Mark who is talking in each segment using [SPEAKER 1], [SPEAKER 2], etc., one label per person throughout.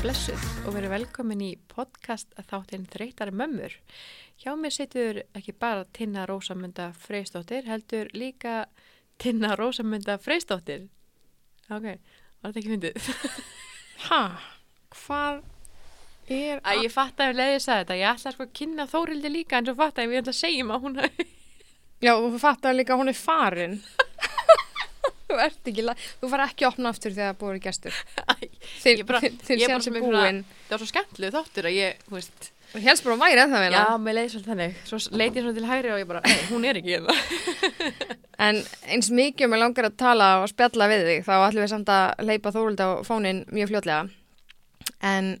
[SPEAKER 1] blessuð og verið velkomin í podcast þáttinn Þreytari mömmur. Hjá mér situr ekki bara Tinna Rósamunda Freystóttir, heldur líka Tinna Rósamunda Freystóttir. Ok, var þetta ekki fundið?
[SPEAKER 2] Ha? Hvað er...
[SPEAKER 1] Æ, ég fatt að ég leiði að segja þetta. Ég ætla sko að kynna Þórildi líka en svo fatt að ég ætla að segja maður hún að...
[SPEAKER 2] Já, þú fattar líka að hún er farin. þú ert ekki... la- Þú fara ekki að opna aftur þegar það búið
[SPEAKER 1] ég bara
[SPEAKER 2] séðan sem búin.
[SPEAKER 1] Það var svo skemmtileg þáttur að ég, þú veist...
[SPEAKER 2] Og helst bara að væri ennþá vel.
[SPEAKER 1] Já, mér leiði svolítið þannig. Svo leiti ég svona til hægri og ég bara, nei, hún er ekki hérna.
[SPEAKER 2] En eins mikið um að langar að tala og spjalla við þig, þá ætlum við samt að leipa Þóruldi á fónin mjög fljótlega. En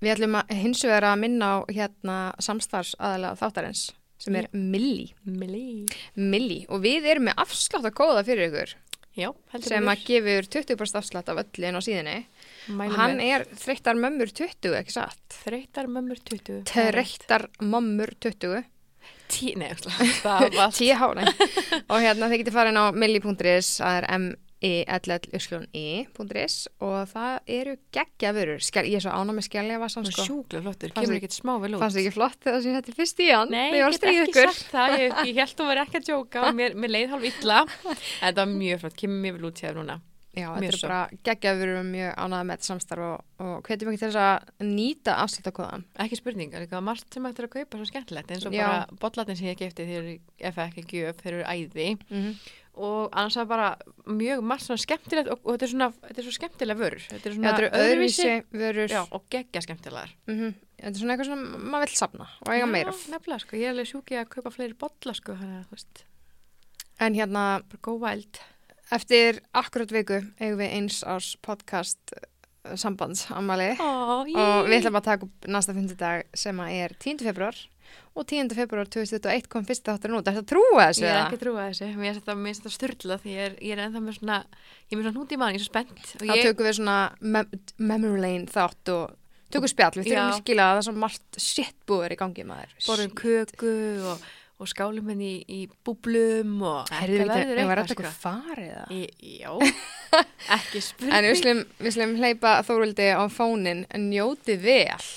[SPEAKER 2] við ætlum að hins vegar að minna á hérna samstarfs aðalega þáttarins sem er Milli.
[SPEAKER 1] Millie.
[SPEAKER 2] Milli. Og við erum með afslátt að góða fyrir ykkur
[SPEAKER 1] Já,
[SPEAKER 2] sem að gefur 20% afslátt af öllu inn á síðinni.
[SPEAKER 1] Mælum
[SPEAKER 2] Og hann er þreyttar mömmur 20, ekki satt?
[SPEAKER 1] Þreytar mömmur 20.
[SPEAKER 2] Þreyttar mömmur 20.
[SPEAKER 1] Tí, nei, það var
[SPEAKER 2] 10 nei. og hérna þið getur farin á milli.is, það er m-i-l-l-i.is og það eru geggja vörur. Ég er svo ána með skellja vassan sko.
[SPEAKER 1] sjúklega flottur, kemur ekkert smá vel út.
[SPEAKER 2] Fannst þið ekki flott þegar sem þetta fyrst í hann?
[SPEAKER 1] Nei, ég
[SPEAKER 2] var
[SPEAKER 1] get ekki sagt það, ég, ég held að þú verið ekki að djóka og mér, mér leið hálf illa. En það var mjög flott, kemur mjög vel út sér núna.
[SPEAKER 2] Já, þetta er
[SPEAKER 1] svo.
[SPEAKER 2] bara geggja vörur mjög ánað með samstarf og, og hvetjum ekki til þess að nýta afsláttakóðan.
[SPEAKER 1] Ekki spurning, það er eitthvað margt sem ættir að kaupa svo skemmtilegt eins og
[SPEAKER 2] Já.
[SPEAKER 1] bara botlatin sem ég gefti þeir eru, ef ekki gjöf, þeir eru æði
[SPEAKER 2] Mm -hmm.
[SPEAKER 1] og annars var bara mjög margt svona skemmtilegt og, og þetta, er svona, þetta er svo skemmtilega vörur. Þetta er svona
[SPEAKER 2] eru öðruvísi vörur.
[SPEAKER 1] Já, og geggja skemmtilegar.
[SPEAKER 2] Mm Þetta er svona eitthvað sem maður vill safna og eiga meira.
[SPEAKER 1] Já, nefnilega, sko, ég er alveg sjúki að kaupa fleiri botla, sko, þannig að, þú veist,
[SPEAKER 2] En hérna,
[SPEAKER 1] bara go wild.
[SPEAKER 2] Eftir akkurat viku eigum við eins árs podcast eh, sambandsamali.
[SPEAKER 1] Ó,
[SPEAKER 2] og við ætlum að taka upp næsta fyndidag sem að er 10. februar og 10. februar 2021 kom fyrsta þátturinn út. Er þetta trúa þessu?
[SPEAKER 1] Ég er ekki að trúa þessu, mér finnst þetta, styrla því ég er, ég er ennþá með svona, ég er með svona hnút í mann, ég er svo spennt
[SPEAKER 2] Þá
[SPEAKER 1] ég,
[SPEAKER 2] tökum við svona mem memory lane þátt og tökum spjall. Við þurfum virkilega að það er svo margt shit búður í gangi maður.
[SPEAKER 1] borðum köku og, og skálum henni í, í búblum og
[SPEAKER 2] Herðu, við
[SPEAKER 1] verður eitthvað,
[SPEAKER 2] rætta eitthvað farið það.
[SPEAKER 1] Í, já, ekki spurning.
[SPEAKER 2] En við slum, við slum hleypa Þóruldi á fónin njótið vel.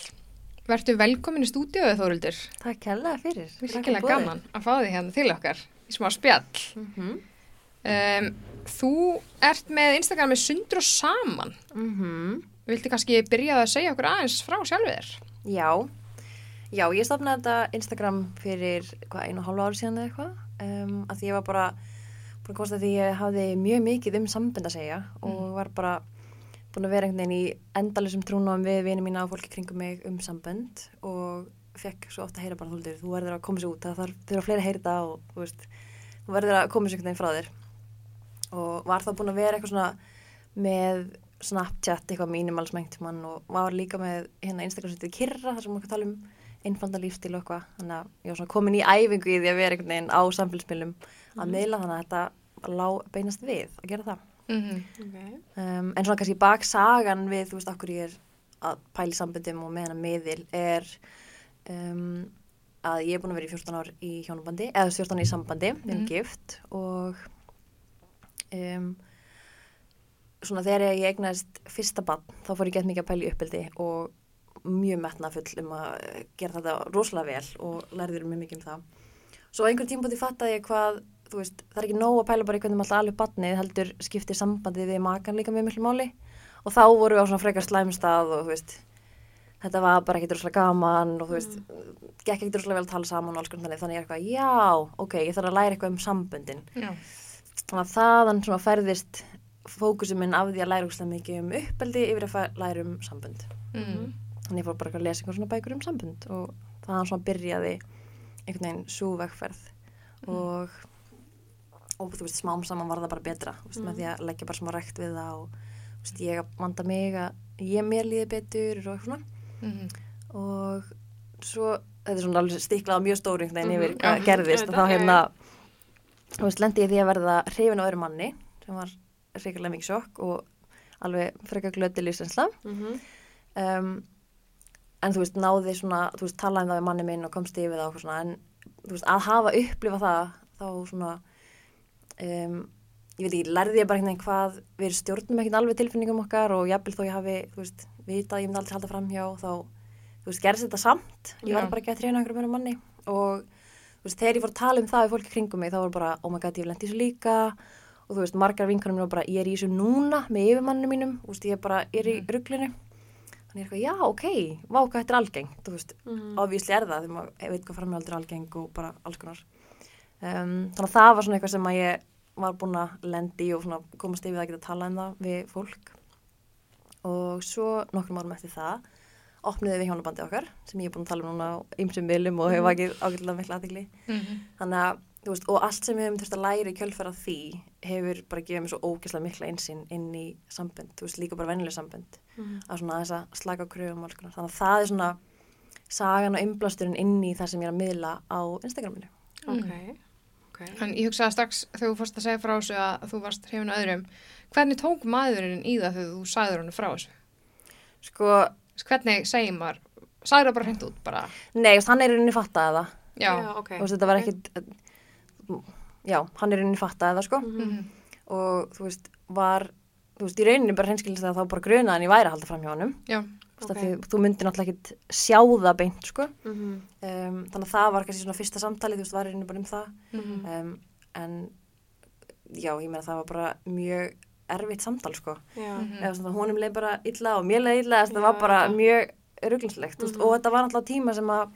[SPEAKER 2] Vertu velkomin í stúdíóið Þóruldur.
[SPEAKER 3] Takk hella fyrir.
[SPEAKER 2] Virkilega gaman að fá þig hérna til okkar í smá spjall.
[SPEAKER 1] Mm
[SPEAKER 2] Um, þú ert með Instagrami sundur og saman.
[SPEAKER 3] Mm
[SPEAKER 2] Viltu kannski byrja að segja okkur aðeins frá sjálfið þér?
[SPEAKER 3] Já, já, ég stofnaði þetta Instagram fyrir hvað, einu og hálfa ári síðan eða eitthvað. Um, að því ég var bara búin að kosta því ég hafði mjög mikið um sambund að segja og var bara búin að vera einhvern veginn í endalisum trúnum við vinið mína og fólki kringum mig um sambund og fekk svo ofta að heyra bara þú verður að koma sér út, það þurfa fleiri að heyra þetta og þú veist, þú verður að koma sér einhvern veginn frá þér. Og var þá búin að vera eitthvað svona með Snapchat, eitthvað mínimal smengt mann og var líka með hérna Instagram setið kyrra þar sem maður kan tala um einfalda lífstíl og eitthvað þannig að ég var svona komin í æfingu í því að vera einhvern veginn á samfélagsmiðlum að miðla þannig að þetta lá beinast við að gera það
[SPEAKER 2] Mm -hmm.
[SPEAKER 1] okay.
[SPEAKER 3] um, en svona kannski baksagan við þú veist okkur ég er að pæli sambundum og með hennar miðil er um, að ég er búin að vera í 14 ár í hjónabandi eða 14 ár í sambandi, við erum
[SPEAKER 2] Mhm.
[SPEAKER 3] gift og um, svona þegar ég egnaðist fyrsta bann þá fór ég gett mikið að pæli uppeldi og mjög metnafull um að gera þetta rosalega vel og lærður mjög mikið um það. Svo einhvern tímpúti fattaði ég hvað þú veist, það er ekki nóg að pæla bara í hvernig maður alveg bannið heldur skiptir sambandið við makan líka mjög miklu máli. Og þá voru við á svona frekar slæmstað og þú veist þetta var bara ekkert rosalega gaman og þú veist, gekk ekkert rosalega vel að tala saman og alls konar þannig, þannig er eitthvað, já, ok, ég þarf að læra eitthvað um samböndin.
[SPEAKER 2] Já.
[SPEAKER 3] þannig að svona færðist fókusum minn af því að læra úrslega mikið um uppeldi yfir að læra um sambönd.
[SPEAKER 2] Mm.
[SPEAKER 3] Þannig ég fór bara að lesa einhver svona bækur um sambönd og þaðan svona byrjaði einhvern veginn svo vegferð. Og og þú veist, smám saman var það bara betra þú veist, með því að leggja bara smá rekt við það og þú veist, ég vanda mig að ég mér líði betur og eitthvað
[SPEAKER 2] Mm
[SPEAKER 3] og svo, þetta er svona stiklað á mjög stóri einhvern veginn yfir
[SPEAKER 1] Mhm.
[SPEAKER 3] hvað gerðist og þá
[SPEAKER 1] það,
[SPEAKER 3] hérna þú veist, lendi ég því að verða hrifin á öðru manni sem var reyngarlega mikið sjokk og alveg frekar glöti lífsreynsla.
[SPEAKER 1] Mhm.
[SPEAKER 3] En þú veist, náði svona þú veist, talaði um það við manni minn og komst yfir það og svona, en þú veist, að hafa upplifa það þá svona um, ég veit ekki, lærði ég bara einhvern veginn hvað við stjórnum ekkert alveg tilfinningum okkar og jafnvel þó ég hafi, þú veist, vita að ég myndi aldrei halda fram hjá þá, þú veist, gerðist þetta samt. Ég var bara ekki að treyna einhverjum mörgum manni og þú veist, þegar ég fór að tala um það við fólki kringum mig, þá var bara, oh my god, ég í þessu líka. Og þú veist, margar vinkunum mér var bara, ég er í þessu núna með yfirmanninu mínum, þú veist, ég bara er í rugglinu þannig er eitthvað, já, ok, vá, hvað þetta er algengt, þú veist,
[SPEAKER 1] Mhm.
[SPEAKER 3] obvísli er það, þegar maður veit hvað framhjáldur er algeng og bara alls konar. Um, þannig að það var svona eitthvað sem að ég var búin að lendi og svona komast yfir það að geta tala um það við fólk. Og svo nokkrum árum eftir það opniði við hjónabandi okkar sem ég er búin að tala um núna á ymsum vilum og hefur vakið ágætlega mikla aðtikli
[SPEAKER 2] Mhm.
[SPEAKER 3] þannig að, þú veist, og allt sem við hefum þurft að læra í kjölfæra því hefur bara gefið mér svo ógeðslega mikla einsinn inn í sambönd, þú veist, líka bara vennileg sambönd
[SPEAKER 1] Mhm.
[SPEAKER 3] að svona þess að slaka kröfum og alls konar, þannig að það er svona sagan og innblásturinn inn í það sem ég er að miðla á Instagraminu
[SPEAKER 1] Ok, ok.
[SPEAKER 2] En ég hugsaði strax þegar þú fórst að segja frá þessu að þú varst hrifin að öðrum. Hvernig tók maðurinn í það þegar þú sagður hann frá þessu?
[SPEAKER 3] sko,
[SPEAKER 2] Hvernig segir maður? Sagður það bara hreint út bara?
[SPEAKER 3] nei, hann er í rauninni fattaði það
[SPEAKER 2] Já.
[SPEAKER 1] ok.
[SPEAKER 3] þú veist, þetta var ekkit já, hann er í rauninni fattaði það, sko
[SPEAKER 2] Mhm.
[SPEAKER 3] og þú veist, var þú veist, í rauninni bara hreinskilist að þá bara grunaði hann ég væri að halda fram hjá honum
[SPEAKER 2] Já.
[SPEAKER 3] Þú myndir náttúrulega ekkit sjá það beint, sko
[SPEAKER 1] Mhm.
[SPEAKER 3] um, þannig að það var kannski svona fyrsta samtali þú veist, var í rauninni bara um það
[SPEAKER 2] Mhm.
[SPEAKER 3] um, en já, ég meina það var bara mjög erfitt samtal, sko.
[SPEAKER 2] Mhm.
[SPEAKER 3] eða svona honum leið bara illa og mér leið illa það var bara mjög rugglinslegt mm
[SPEAKER 1] Mhm.
[SPEAKER 3] og þetta var alltaf tíma sem að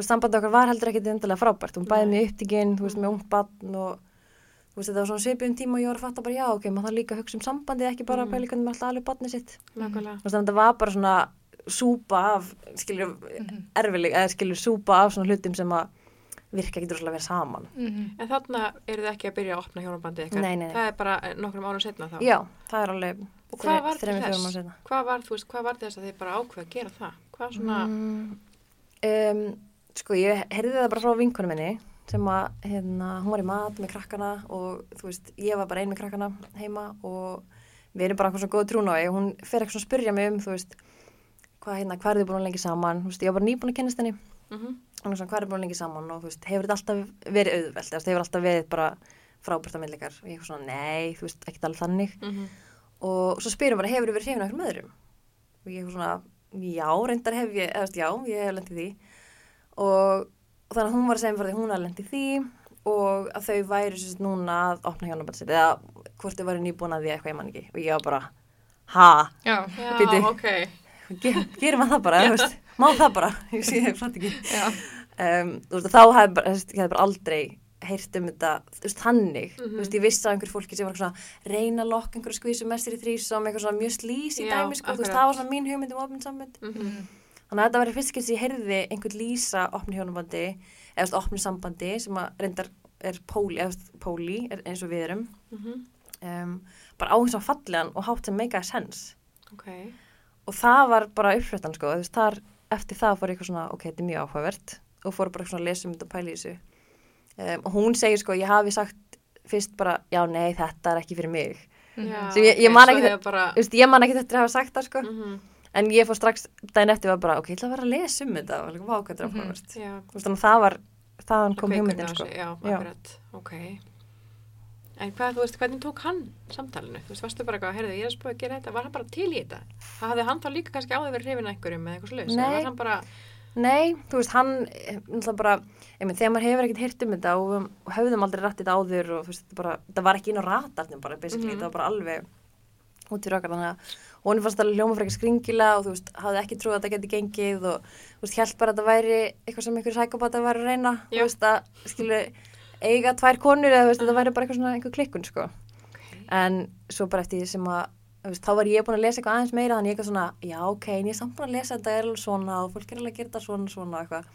[SPEAKER 3] veist, sambandi okkar var heldur ekkit endilega frábært hún bæði mig upptíkinn, þú veist, með ungt barn og þú veist, þetta var svona svipum tíma og ég var að fatta bara, já, ok, maður þarf líka að hugsa um sambandi ekki bara að pæla hvernig maður alltaf alveg barnið sitt
[SPEAKER 1] Nákvæmlega.
[SPEAKER 3] þú veist, að þetta var bara svona súpa af, skilur,
[SPEAKER 2] Mhm.
[SPEAKER 3] erfileg eða skilur súpa af svona hlutum sem að virka ekki droslega vel saman
[SPEAKER 2] Mhm.
[SPEAKER 1] En þarna eru þið ekki að byrja að opna hjónabandi ykkar?
[SPEAKER 3] Nei, nei, nei.
[SPEAKER 1] Það er bara eh, nokkrum árum setna þá?
[SPEAKER 3] já, það er alveg
[SPEAKER 1] Og
[SPEAKER 3] þreymur
[SPEAKER 1] þess?
[SPEAKER 3] fjórum á setna
[SPEAKER 1] Hvað var, þú veist, hvað var þess að þið bara ákveða að gera það? Hvað svona,
[SPEAKER 3] Mm, um, sko, ég heyrði það bara frá vinkonu minni sem að, hérna, hún var í mat með krakkana og þú veist, ég var bara ein með krakkana heima og við erum bara eitthvað svona góð trún á því og hún fer eitthvað svona að spyrja mig um, þú veist, hvað, hérna, hvað er þið búin lengi saman, þú veist, ég var bara nýbúin að kennast henni.
[SPEAKER 1] Mm
[SPEAKER 3] og svona, hvað er þið búin lengi saman? Og þú veist, hefur þetta alltaf verið auðvelt, þú veist, hefur alltaf verið bara frábært að millikar? Og ég eitthvað svona, nei, þú veist, ekki alveg þannig.
[SPEAKER 1] -hmm.
[SPEAKER 3] og svo spyrum bara hefur þú verið hrifin og hef hef og, þannig að hún var að segja mér frá því hún hafði lendið því og að þau væri sérst núna að opna hjónaband sitt eða hvort þau væri nýbúin að því eitthvað ég man ekki. Og ég var bara, ha,
[SPEAKER 2] Já.
[SPEAKER 1] Já,
[SPEAKER 3] Bíddu.
[SPEAKER 1] ok.
[SPEAKER 3] Ge gerum að það bara, þú veist, má það bara. Ég sé, ég fatt ekki um, veist, þá hafði bara, ég hafði bara aldrei heyrt um þetta, þú veist, þannig.
[SPEAKER 1] Mhm.
[SPEAKER 3] þú veist, ég vissi að einhver fólki sem var svona reyna að lokka einhverju skvísu með sér í þrísom eitthvað svona mjög slís í
[SPEAKER 1] Já,
[SPEAKER 3] dæmi, sko, þú veist, það var svona mín hugmynd um opnum sambönd
[SPEAKER 1] Mm
[SPEAKER 3] þannig að þetta var í fyrst skil sem ég heyrði einhvern lýsa opnu hjónabandi eða þú veist, opnu sambandi sem að reyndar er póli, eða þú veist, póli er eins og við erum. Um, bara á eins og fallegan og hátt sem make a sense.
[SPEAKER 1] Ok.
[SPEAKER 3] og það var bara uppfrættan sko, þú veist, þar eftir það fór ég eitthvað svona, ok, þetta er mjög áhugavert og fór bara svona að lesa um þetta og pæla í þessu. Um, og hún segir sko, ég hafi sagt fyrst bara, já, nei, þetta er ekki fyrir mig.
[SPEAKER 1] Já,
[SPEAKER 3] Sem ég- ég man ekki
[SPEAKER 1] hefur bara...
[SPEAKER 3] Ég man ekki þetta að hafa sagt það sko.
[SPEAKER 1] Mm
[SPEAKER 3] en ég fór strax daginn eftir var bara, ok, ég ætla að vera að lesa um þetta og líka, vá, hvað þetta áhugavert
[SPEAKER 1] Já,
[SPEAKER 3] þú veist, þannig að það var, þaðan kom hugmyndin sko
[SPEAKER 1] Já,
[SPEAKER 3] Já.
[SPEAKER 1] Ok. En hvað, þú veist, hvernig tók hann samtalinu? Þú veist, varstu bara eitthvað, heyrðu, ég er að spöða að gera þetta. Var hann bara til í þetta? Hafði hann þá líka kannski áður verið hrifin einhverjum eða eitthvað sluðis? Bara...
[SPEAKER 3] Nei, þú veist, hann, eh, bara, einmitt, þegar maður hefur ekkert heyrt um þetta og, og höfðum aldrei rættið áður og þú veist, þetta, bara, þetta var ekki inn á ratarnum bara, basically,
[SPEAKER 1] Mhm.
[SPEAKER 3] þetta var bara alveg út í rökkar, þannig að hún fannst alveg hljóma frekar skringila og þú veist, hafði ekki trúið að þetta geti gengið og þú veist, held bara að þetta væri eitthvað sem einhver sækobata væri að reyna,
[SPEAKER 1] Já.
[SPEAKER 3] þú veist, að skilu eiga tvær konur eða þú veist, þetta væri bara eitthvað svona einhver klikkun, sko.
[SPEAKER 1] Okay.
[SPEAKER 3] En svo bara eftir því sem að, veist, þá var ég búin að lesa eitthvað aðeins meira, þannig ég eitthvað svona, já, ok, en ég er samt búin að lesa þetta er alveg svona og fólk er alveg að gera þetta svona, svona og eitthvað.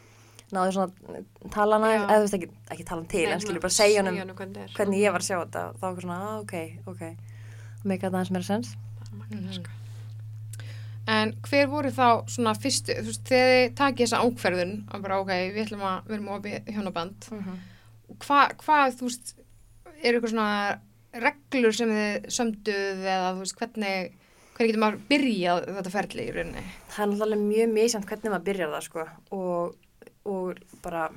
[SPEAKER 3] Náðu svona tala hana,
[SPEAKER 1] Já.
[SPEAKER 3] eða þú veist ekki, ekki tala hann til,
[SPEAKER 1] Nei,
[SPEAKER 3] en skilur bara segja honum
[SPEAKER 1] hvernig, er.
[SPEAKER 3] hvernig ég var að sjá þetta. Þá var eitthvað svona, ah, ok, ok, make þetta aðeins meira sens.
[SPEAKER 1] Það sko.
[SPEAKER 2] En hver voru þá svona fyrstu, þú veist, þegar þið takið þessa ákverðun og bara, ok, við ætlum að, við erum opið hjónaband, hvað, hva, þú veist, er eitthvað svona reglur sem þið sömduð eða, þú veist, hvernig, hvernig getur maður byrjað þetta ferli í rauninni?
[SPEAKER 3] Það er náttúrulega mjög misjant hvernig maður byrjar það, sko, og, og bara,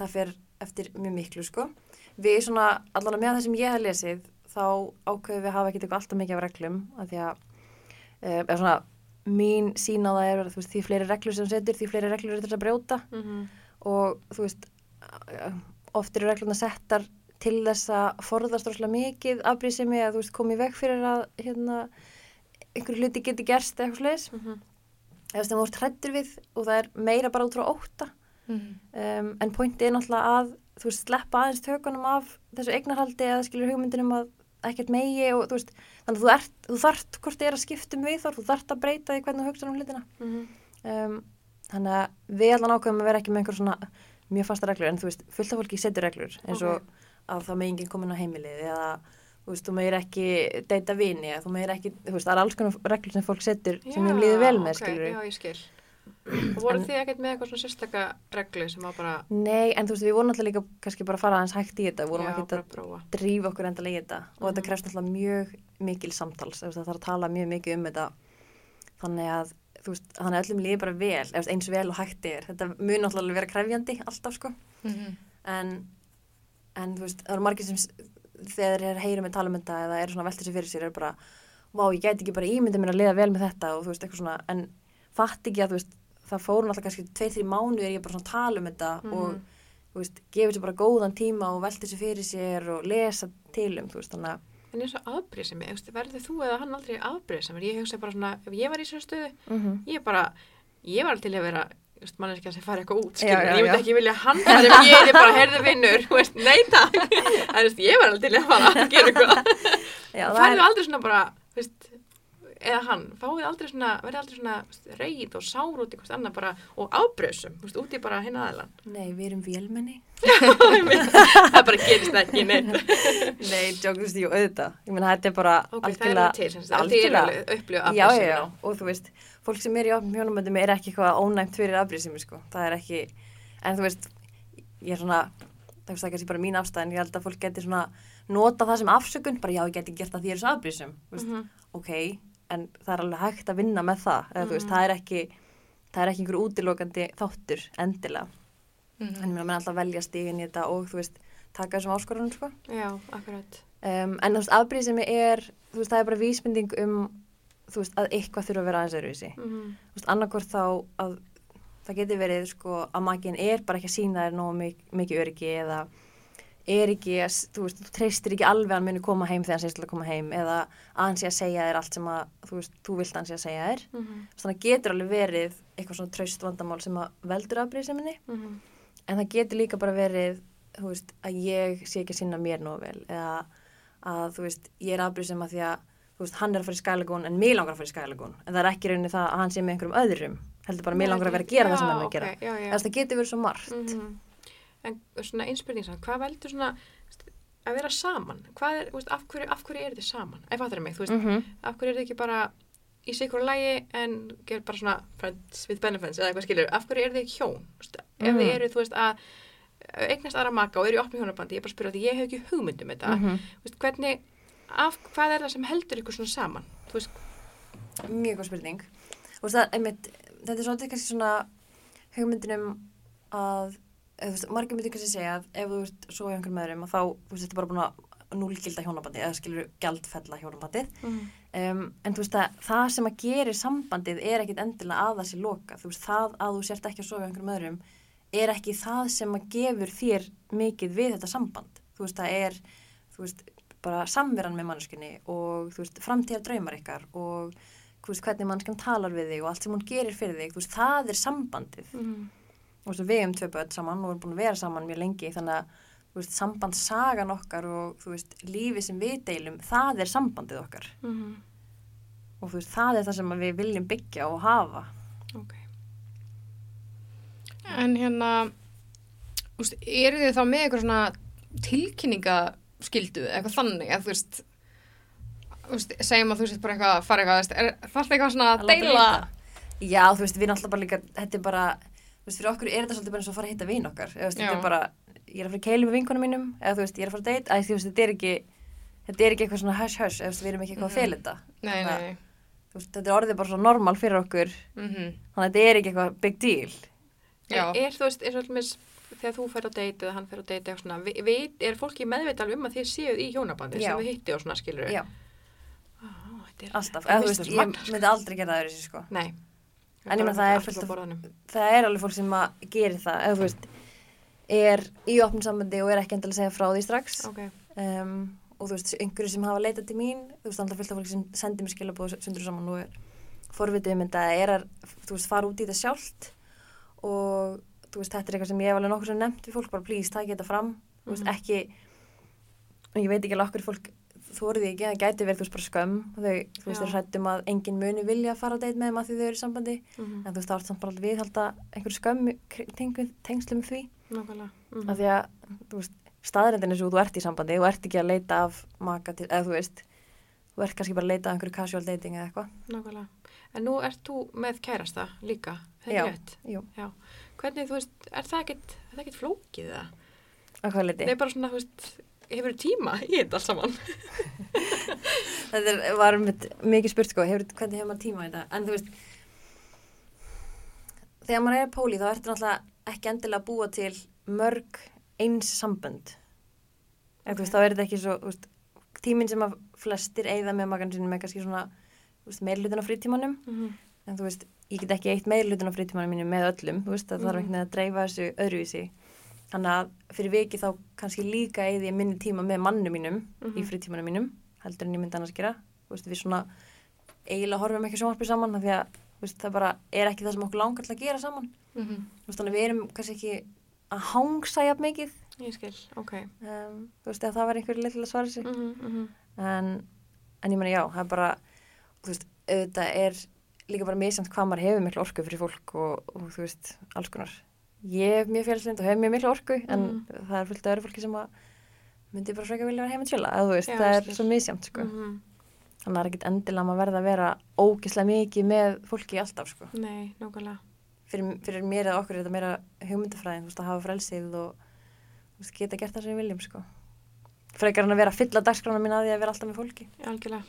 [SPEAKER 3] það fer eftir mjög miklu, sko. Við svona, allavega með það sem ég hef lesið, þá ákveðum við að hafa ekkert eitthvað alltaf mikið af reglum, af því að, um, eða svona, mín sín á það er að þú veist, því fleiri reglur sem þú setur, því fleiri reglur er þess að brjóta
[SPEAKER 1] Mhm.
[SPEAKER 3] og þú veist, oft eru reglurna settar til þess að forðast rosalega mikið afbrýðsemi að þú veist, komið veg fyrir að hérna, einhverju hluti geti gerst eða eitthvað sliðis,
[SPEAKER 1] Mhm.
[SPEAKER 3] eða þú veist, það voru trættur við og það er meira bara út frá óta
[SPEAKER 2] Mhm.
[SPEAKER 3] um, en pointið er náttúrulega að þú veist, sleppa aðeins tökunum af þessu eignarhaldi eða skilur hugmyndinum að ekkert megi og þú veist, þannig að þú, ert, þú þart hvort þið er að skipta um við þar, þú þart að breyta því hvernig þú hugsa um hlutina
[SPEAKER 1] Mhm.
[SPEAKER 3] um, þannig að við allan ákveðum að vera ekki með einhver svona mjög fasta reglur en þú veist, fullt af fólki setur reglur eins og
[SPEAKER 1] Ok.
[SPEAKER 3] að það með enginn komin á heimilið eða þú veist, þú meir ekki deyta vini þú meir ekki, þú veist, það er alls konar reglur sem fólk setur sem þeim líður vel með,
[SPEAKER 1] ok,
[SPEAKER 3] skilur.
[SPEAKER 1] Og voru
[SPEAKER 3] En-
[SPEAKER 1] þið ekkert með eitthvað svona sérstaka reglu sem var bara,
[SPEAKER 3] Nei, en þú veist, við vorum alltaf líka kannski bara að fara aðeins hægt í þetta, vorum ekki að drífa okkur endalega í þetta. Og þetta
[SPEAKER 1] Mhm.
[SPEAKER 3] krefst alltaf mjög mikil samtals, veist, það þarf að tala mjög mikið um þetta. Þannig að veist, þannig að öllum líði bara vel, eða eins vel og hægt er. Þetta mun alltaf vera krefjandi alltaf sko,
[SPEAKER 2] Mhm.
[SPEAKER 3] en en þú veist, það eru margir sem þegar þeir heyrum með tala um þetta eða eru svona veltið sér fyrir sér er bara, vá, ég gæti ekki bara ímyndið mér að liða vel með þetta. Og þú veist, eitthvað svona en fatt ekki að þú veist, það fórum alltaf kannski tvei, þrjí mánuðir ég bara svona að tala um þetta
[SPEAKER 1] Mhm.
[SPEAKER 3] og þú veist, gefið sér bara góðan tíma og veltið sér fyrir sér og lesa til um, þú veist, þannig að
[SPEAKER 1] En eins og afbrýðsemi, verður þú eða hann aldrei afbrýðsemi? Ég hugsa bara svona, ef ég var í þessu stöðu,
[SPEAKER 3] mm
[SPEAKER 1] ég bara, ég var til að vera just, manneskja sem fari eitthvað út,
[SPEAKER 3] Já,
[SPEAKER 1] skilur,
[SPEAKER 3] já,
[SPEAKER 1] ég myndi
[SPEAKER 3] já.
[SPEAKER 1] ekki vilja hann fari ef ég er bara heyrði vinnur, þú veist, nei takk, en þú veist, ég var alveg til að fara að gera eitthvað.
[SPEAKER 3] Já, það
[SPEAKER 1] færðu
[SPEAKER 3] er,
[SPEAKER 1] aldrei svona bara, þú veist, eða hann, fáið aldrei svona, verði aldrei svona reyð og sár út í hvort annað bara, og afbrýðsum, þú veist, út í bara hinn aðelan.
[SPEAKER 3] nei, við erum vélmenni
[SPEAKER 1] það bara gerist ekki neitt.
[SPEAKER 3] Nei, tjók, þú veist, jú, auðvitað Ég meina, þetta er bara
[SPEAKER 1] Ok, það er til, eru alveg upplifað
[SPEAKER 3] Já, já, og þú veist fólk sem er í opnum hjónumöndum er ekki eitthvað ónæmt fyrir afbrýðsimi, sko, það er ekki en þú veist, ég er svona það það er kannski bara mín afstæðin, ég held að fólk geti svona nota það sem afsökun bara já, ég geti gert það því ég er svo afbrýðsum mm
[SPEAKER 1] Mhm.
[SPEAKER 3] ok, en það er alveg hægt að vinna með það, eða þú veist, það er ekki er ekki einhver útilokandi þáttur endilega, en
[SPEAKER 2] Mhm.
[SPEAKER 3] ég meina menn alltaf velja stígin í þetta og þú veist, taka þessum áskorunum, sko
[SPEAKER 1] Já, akkurat.
[SPEAKER 3] um, en þú veist, afbrýðsemi er þú veist, það er bara vísbending um þú veist, að eitthvað þurfa að vera aðeins öðruvísi
[SPEAKER 1] Mm
[SPEAKER 3] þú veist, annarkvort þá að það geti verið sko að maginn er bara ekki að sína þér nógu mik mikið öryggi eða er ekki, að, þú veist, þú treystir ekki alveg að hann muni koma heim þegar hann segist til að koma heim eða að hann sé að segja þér allt sem að þú veist, þú vilt að hann sé að segja þér.
[SPEAKER 1] Mm -hmm.
[SPEAKER 3] þannig getur alveg verið eitthvað svona traust vandamál sem að veldur afbrýðseminni en það getur líka bara verið þú veist, að ég sé ekki að sinna mér nógu vel eða að þú veist, ég er afbrýðsem að því að þú veist, hann er að fara í skælagún en mér langar að fara í skælagún en það er ekki rauninni það að hann sé með einhverjum öðrum heldur bara mér langar að vera að gera það sem hann er að gera.
[SPEAKER 1] Já, já,
[SPEAKER 3] Þess, það getur verið svo margt.
[SPEAKER 1] Mhm. En svona einspurning samt, hvað veldur svona að vera saman? Hvað er, þú veist, af hverju, af hverju er þið saman? Ef fattur mig, þú veist,
[SPEAKER 3] Mhm.
[SPEAKER 1] af hverju er þið ekki bara í sikur lægi en ger bara svona friends with benefits eða eitthvað skilur, af hverju er þið hjón? Þú veist, ef
[SPEAKER 3] Mhm.
[SPEAKER 1] þið eru, þú veist, að eignast aðra maka og eru í opni hjónabandi, ég er bara að spyrja því ég hef ekki hugmynd um þetta,
[SPEAKER 3] Mhm.
[SPEAKER 1] þú veist, hvernig, af, hvað er það sem heldur ykkur svona saman? Þú veist,
[SPEAKER 3] mjög góð spurning og það, einmitt, þetta er svolítið kannski svona hugmyndin um að þú veist, margir myndir kannski segja að ef þú ert svo í einhverjum að þá, þú veist, þetta er bara búin að núlgilda hjónabandi eða skilur gjaldfella hjónabandið.
[SPEAKER 1] Mm.
[SPEAKER 3] um, en þú veist að það sem að gerir sambandið er ekkit endilega að það sé loka þú veist það að þú sért ekki að sofa í einhverjum öðrum er ekki það sem að gefur þér mikið við þetta samband. Þú veist það er þú veist bara samveran með manneskinni og þú veist framtíðar draumar ykkar og veist hvernig mannskinn talar við þig og allt sem hún gerir fyrir þig. Þú veist það er sambandið.
[SPEAKER 1] Mm.
[SPEAKER 3] Og veist við um tvö börn saman og erum búin að vera saman mjög lengi þannig að veist sambandsagan okkar og veist lífið sem við deilum það er sambandið okkar
[SPEAKER 1] Mm.
[SPEAKER 3] og þú veist, það er það sem við viljum byggja og hafa.
[SPEAKER 1] ok
[SPEAKER 2] En hérna, eru þið þá með eitthvað svona tilkynningaskildu, eitthvað þannig, eða þú veist, segjum að þú sett bara eitthvað að fara eitthvað, er það alltaf eitthvað svona að
[SPEAKER 3] Að
[SPEAKER 2] deila?
[SPEAKER 3] Já, þú veist, við erum alltaf bara líka, þetta er bara, veist, fyrir okkur er þetta svolítið bara eins og að fara að hitta vin okkar. Eða, veist, þetta er bara, ég er að fara að keilu með vinkonum mínum, eða þú veist, ég er að fara að date, að veist, þetta er ekki, þetta er ekki eitthvað svona hush hush, eða við erum ekki eitthvað að
[SPEAKER 2] Mhm.
[SPEAKER 3] fela þetta.
[SPEAKER 2] Nei, nei,
[SPEAKER 3] Þannig að,
[SPEAKER 2] nei.
[SPEAKER 3] Þetta er orðið bara svo normal fyrir okkur,
[SPEAKER 2] Mm
[SPEAKER 3] þannig að þetta er ekki eitthvað big deal.
[SPEAKER 2] Já.
[SPEAKER 1] Er þú veist, og allmis þegar þú fer á date eða hann fer date eitthvað svona, vi, vi, er fólki meðvita alveg um að þið séuð í hjónabandi
[SPEAKER 3] Já.
[SPEAKER 1] sem þið hitti og svona skilur er
[SPEAKER 3] alltaf,
[SPEAKER 1] er
[SPEAKER 3] ég myndi aldrei gera það sko
[SPEAKER 1] Nei.
[SPEAKER 3] En ég meina, það er
[SPEAKER 1] fullt
[SPEAKER 3] fullt
[SPEAKER 1] af
[SPEAKER 3] það er alveg fólk sem að gerir það eða þú veist, er í opnum sambandi og er ekki endilega að segja frá því strax.
[SPEAKER 1] Ok,
[SPEAKER 3] um, og þú veist, einhverju sem hafa leitað til mín þú veist, alltaf fylgt af fólk sem sendir mér skilabóð sundur saman og er forvitið um þetta er að, þú veist, fara út í þetta sjálft. Og þú veist, þetta er eitthvað sem ég hef alveg nokkur sem nefnt við fólk, bara please, takk þetta fram. Þú veist,
[SPEAKER 1] Mhm.
[SPEAKER 3] ekki og ég veit ekki alveg okkur fólk þórið ekki, það gæti verið, þú veist, bara skömm. Þau, þú veist, þau hrættum að enginn muni vilja fara á deit með þeim að því þau eru í sambandi.
[SPEAKER 1] Mhm,
[SPEAKER 3] en þú veist, það er samt bara alveg viðhalda einhverju skömm í kring- tengum, tengslum því.
[SPEAKER 1] Nákvæmlega. mhm,
[SPEAKER 3] af því að, þú veist, staðrendin er svo þú ert í sambandi, þú ert ekki að leita af maka til, eða þú veist þú ert kannski bara að leita af einhverju casual dating eða eitthvað.
[SPEAKER 1] Nákvæmlega. En nú ert þú með kærasta líka,
[SPEAKER 3] Já.
[SPEAKER 1] er rétt. Nei, bara svona, þú veist, hefur tíma í þetta allt saman?
[SPEAKER 3] þetta er, var mitt, mikið spurt sko, hefur, hvernig hefur maður tíma í þetta en þú veist þegar maður er póli þá ertu náttúrulega ekki endilega að búa til mörg eins sambönd eða þú veist, þá er þetta ekki svo veist, tíminn sem að flestir eigða með makan sinni með kannski svona meirlutin á frítímanum
[SPEAKER 1] Mhm.
[SPEAKER 3] en þú veist, ég get ekki eitt meirlutin á frítímanum mínu með öllum, þú veist, það þarf
[SPEAKER 1] Mhm.
[SPEAKER 3] einhvern veginn að dreifa þessu öðruvísi þannig að fyrir viki þá kannski líka eigði ég minni tíma með mannu mínum í
[SPEAKER 1] Mhm.
[SPEAKER 3] frítímanum mínum heldur en ég myndi annars gera veist, við svona eiginlega horfum ekki sjónvarpið saman því að veist, það bara er ekki það sem okkur langar til að gera saman
[SPEAKER 1] Mhm.
[SPEAKER 3] þú veist, þannig að við erum kannski ekki að hangsa jafn mikið
[SPEAKER 1] Ég skil, ok.
[SPEAKER 3] um, þú veist, eða það var einhverju til að svara sig
[SPEAKER 1] Mhm, mhm.
[SPEAKER 3] en, en ég meina já, það er bara þú veist, auðvitað er líka bara misjant hvað maður hefur miklu orku fyrir fólk og, og þú veist, alls konar ég hef mjög fjölslind og hef mjög miklu orku en það er fullt öðru fólki sem að myndi bara frekar vilja vera heima til að þú veist, það er svo misjant sko.
[SPEAKER 1] Mhm.
[SPEAKER 3] þannig að það er ekkit endilega að verða að vera ógislega mikið með fólki alltaf sko.
[SPEAKER 1] Nei, nákvæmlega.
[SPEAKER 3] fyrir, fyrir mér eða okkur er þetta meira hugmyndafræðin, veist, að hafa frelsið og veist, geta gert það sem við viljum sko. frekar en að vera að fylla dagskrána mín að því að vera alltaf með fólki
[SPEAKER 1] Algjörlega.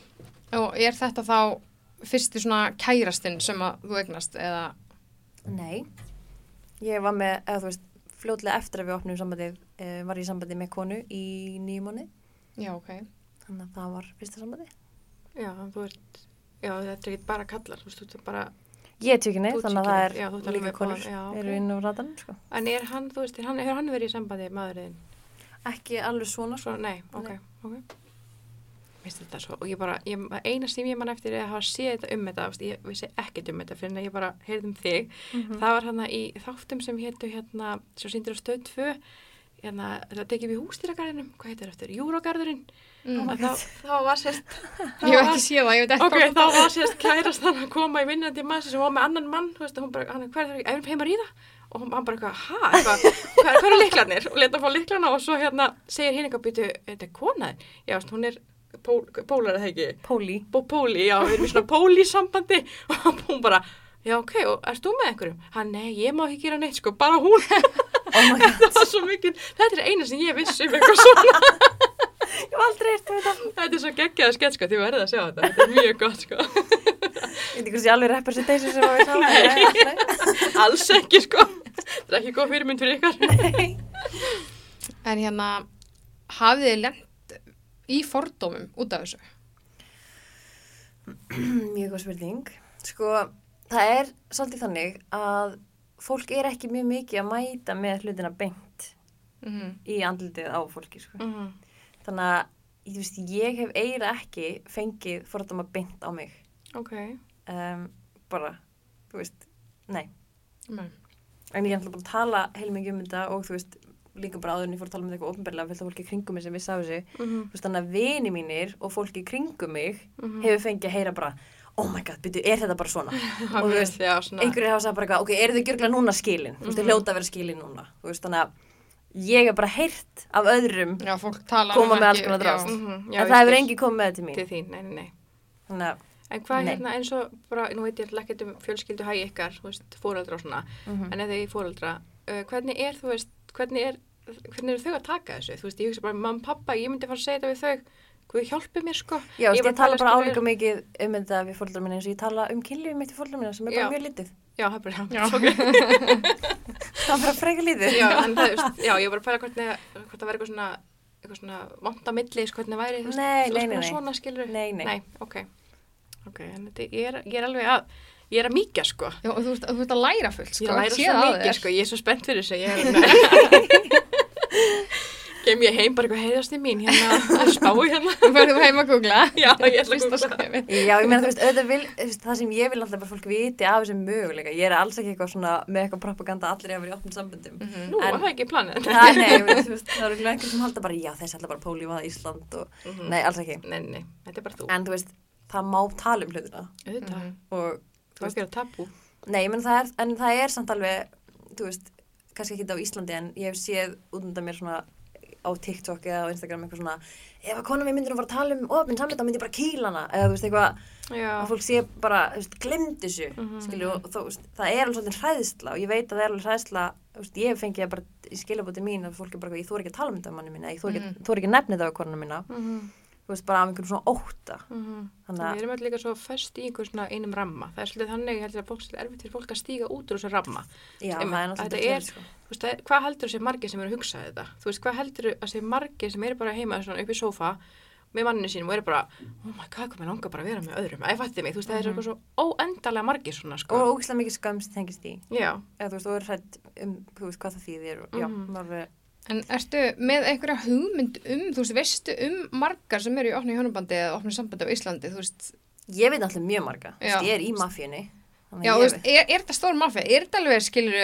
[SPEAKER 2] Og er þetta þá fyrsti svona kærastinn sem að þú eignast eða
[SPEAKER 3] Nei, ég var með, eða þú veist, fljótlega eftir að við opnum sambandið, uh, var ég í sambandi með konu í nýju mánu,
[SPEAKER 2] Já, ok.
[SPEAKER 3] þannig að það var fyrsta sambandi.
[SPEAKER 1] Já, ert, já, þetta er ekki bara kallar, þú veist, þú ert bara,
[SPEAKER 3] Ég er
[SPEAKER 1] ert
[SPEAKER 3] þannig að það er
[SPEAKER 1] já,
[SPEAKER 3] líka konur,
[SPEAKER 1] já, ok.
[SPEAKER 3] eru inn á ratanum, sko.
[SPEAKER 1] en er hann, þú veist, er hann, hefur hann verið í sambandi maðurinn?
[SPEAKER 3] Ekki alveg svona, sko.
[SPEAKER 1] Nei, ok,
[SPEAKER 3] Nei.
[SPEAKER 1] ok. Svo, og ég bara, ég, eina sem ég man eftir er að hafa séð þetta um þetta, ég vissi ekkert um þetta fyrir en ég bara heyrði um þig.
[SPEAKER 3] Mhm.
[SPEAKER 1] Það var hann í þáttum sem hétu hérna, svo síndir á stöð 2, hérna, þetta tekið við hústýragarðinum, hvað heitir þetta, Júrógarðurinn,
[SPEAKER 2] Mm.
[SPEAKER 1] oh þá, þá var sérst, þá
[SPEAKER 2] Ég
[SPEAKER 1] var-
[SPEAKER 2] ekki séð það, ég veit ekki
[SPEAKER 1] Ok, þá var sérst kærast hann að koma í vinnandi mann sem var með annan mann, veist, hún bara, hann, er það, erum heimar í það? Og hann bara eitthvað, hæ, eitthvað, hvað, hvað eru liklarnir? Og leta fá liklana og svo hérna segir hinn eitthvað býtu, þetta er konaðin? Já, hún er pól, pólar eða ekki,
[SPEAKER 3] Póli.
[SPEAKER 1] Bó, póli, já, við erum í svona póli sambandi og hún bara, já, ok, og erst þú með einhverjum? Hann, nei, ég má ekki gera neitt, sko, bara hún.
[SPEAKER 3] Oh my god,
[SPEAKER 1] þetta var svo mikið, þetta er eina sem ég vissi um eitthvað svona.
[SPEAKER 3] ég hef aldrei eitt með þetta.
[SPEAKER 1] Þetta er svo geggjaði skett, sko, því verðið að sjá þetta, þetta er mjög gott, sko.
[SPEAKER 3] Ég veit ekki hvort ég alveg þessu sem við tala. Nei.
[SPEAKER 1] Alls ekki sko Það er ekki góð fyrirmynd fyrir ykkar
[SPEAKER 2] En hérna, hafið þið lent í fordómum út af þessu?
[SPEAKER 3] Mjög góð spurning. Sko, það er svolítið þannig að fólk er ekki mjög mikið að mæta með hlutina beint
[SPEAKER 2] Mm
[SPEAKER 3] í andlitið á fólki, sko.
[SPEAKER 1] mm.
[SPEAKER 3] Þannig að, þú veist, ég hef eiginlega ekki fengið fordóma beint á mig.
[SPEAKER 1] Ok
[SPEAKER 3] Um, bara, þú veist, nei.
[SPEAKER 2] -hmm.
[SPEAKER 3] En ég alltaf búin að tala heilmikið um þetta og þú veist, líka bara áður en ég fór að tala um þetta eitthvað ofnbærlega fylgta fólki í kringum mig sem vissi af þessu.
[SPEAKER 1] mm
[SPEAKER 3] Þú veist, þannig að vini mínir og fólki í kringum mig
[SPEAKER 1] -hmm.
[SPEAKER 3] hefur fengið að heyra bara, oh my god, byrju, er þetta bara svona? og þú veist, einhverju hafa sagt bara eitthvað, ok, eru þau gjörglega núna skilin? Þú veist, þau
[SPEAKER 1] Mhm.
[SPEAKER 3] hljóta að vera skilin núna. Þú veist, þannig að ég hef bara heyrt af öðrum,
[SPEAKER 2] Já,
[SPEAKER 3] Koma
[SPEAKER 2] um
[SPEAKER 3] með
[SPEAKER 2] ekki-
[SPEAKER 3] alls konar
[SPEAKER 1] mm já,
[SPEAKER 3] en það hefur engi komið með til mín.
[SPEAKER 1] Til þín, nei, nei, nei En hvað
[SPEAKER 3] Nei.
[SPEAKER 1] hérna eins og bara, nú veit ég alltaf ekkert um fjölskyldu hægi ykkar, þú veist, fóreldra og svona
[SPEAKER 3] mm
[SPEAKER 1] en ef þið í fóreldra, uh, hvernig er, þú veist hvernig er, hvernig eru þau að taka þessu þú veist, ég hugsa bara, mamma, pappa, ég myndi fara að segja þetta við þau Guð hjálpi mér sko
[SPEAKER 3] já, ég, ég tala bara álíka mikið um þetta við fólkdrar minni eins og ég tala um kynlífið mitt við fólkdrar minni sem er bara
[SPEAKER 1] Já.
[SPEAKER 3] mjög lítið.
[SPEAKER 1] Já, það er bara,
[SPEAKER 2] Já.
[SPEAKER 1] já, ok
[SPEAKER 3] Það er bara freka lítið.
[SPEAKER 1] Já, en það, já, ég var að pæla hvernig, hvort það væri eitthvað svona, eitthvað svona vond á milli, sko, hvernig væri,
[SPEAKER 3] nei.
[SPEAKER 1] svona skilur
[SPEAKER 3] Nei, nei.
[SPEAKER 1] Nei, ok. ok, en þetta, ég, er, ég er alveg að, ég er að mýkja, sko.
[SPEAKER 2] Já, og þú ert, þú ert að læra fullt, sko.
[SPEAKER 1] Ég er læra svo mikið, sko, ég er svo spennt fyrir þessu, ég er Kem ég heim bara eitthvað heiðasti mín, hérna, að spá hérna.
[SPEAKER 2] Þú verður heim að googla.
[SPEAKER 1] Já, ég ætla að googla.
[SPEAKER 3] Já, ég meina, þú veist, auðvitað vil, það sem ég vil alltaf bara fólk viti af þessum möguleika. Ég er alls ekki eitthvað svona með eitthvað propaganda allir ég að vera í opnum sambundum.
[SPEAKER 1] Nú,
[SPEAKER 3] En-
[SPEAKER 1] það er ekki planið.
[SPEAKER 3] Það, eru ekki sem halda bara, já, þessi ætla bara að póli í Ísland og,
[SPEAKER 1] Mhm.
[SPEAKER 3] nei, alls ekki.
[SPEAKER 1] Nei, nei, þetta er bara þú.
[SPEAKER 3] En þú veist, það má tala um hlutina
[SPEAKER 1] Auðvitað,
[SPEAKER 3] og,
[SPEAKER 1] þú veist, tabú.
[SPEAKER 3] nei, menn það er, en það er samt alveg, þú veist, kannski ekki þetta á Íslandi en ég hef séð út undan mér svona á TikTok eða á Instagram eitthvað svona ef að konan mér myndir að fara að tala um ofinn samlega þá myndi ég bara kýla hana eða þú veist eitthvað að fólk sé bara, þú veist, glemd þessu
[SPEAKER 1] Mhm.
[SPEAKER 3] skilju, og þú veist, það er alveg svolítið hræðsla og ég veit að það er alveg hræðsla þú veist, ég hef fengið það bara í skilabóti mín að fólk er bara, ég þóri ekki að tala um þetta um manni mína ég þóri ekki,
[SPEAKER 2] Mhm.
[SPEAKER 3] þori ekki að nefna þetta á konuna mína
[SPEAKER 1] Mhm,
[SPEAKER 3] þú veist, bara af einhverjum svona ótta
[SPEAKER 1] mhm.
[SPEAKER 3] þannig
[SPEAKER 1] Við
[SPEAKER 3] að,
[SPEAKER 1] erum alltaf líka svo föst í einhver svona einum ramma. Það er svolítið þannig, ég heldur að svolítið erfitt fyrir fólk að stíga út úr þessu ramma.
[SPEAKER 3] já,
[SPEAKER 1] Einmitt,
[SPEAKER 3] það er náttúrulega sko.
[SPEAKER 1] Þú hvað heldur þessi margir sem eru að hugsa þetta? Þú veist, hvað heldur þessi margir sem eru bara heima svona upp í sófa með manninu sínum og eru bara, oh my god, hvað mér langar bara að vera með öðrum. Æ, fætti mig, þú veist, það er eitthvað svo óendalega margir svona, sko.
[SPEAKER 3] og ógislega mikið skamst tengist í
[SPEAKER 1] Já,
[SPEAKER 3] eða þú veist, þú er hrætt um, þú veist, hvað það þýðir og, já,
[SPEAKER 1] Mhm.
[SPEAKER 3] maður
[SPEAKER 2] En ertu með einhverja hugmynd um, þú veist, veistu um margar sem eru í opnu hjónabandi eða opnu sambandi á Íslandi, þú veist,
[SPEAKER 3] ég veit alltaf mjög marga,
[SPEAKER 2] Já.
[SPEAKER 3] ég er í mafíunni þannig
[SPEAKER 2] já,
[SPEAKER 3] að
[SPEAKER 2] þú veist, er, er þetta stór mafja? Er þetta alveg, skilur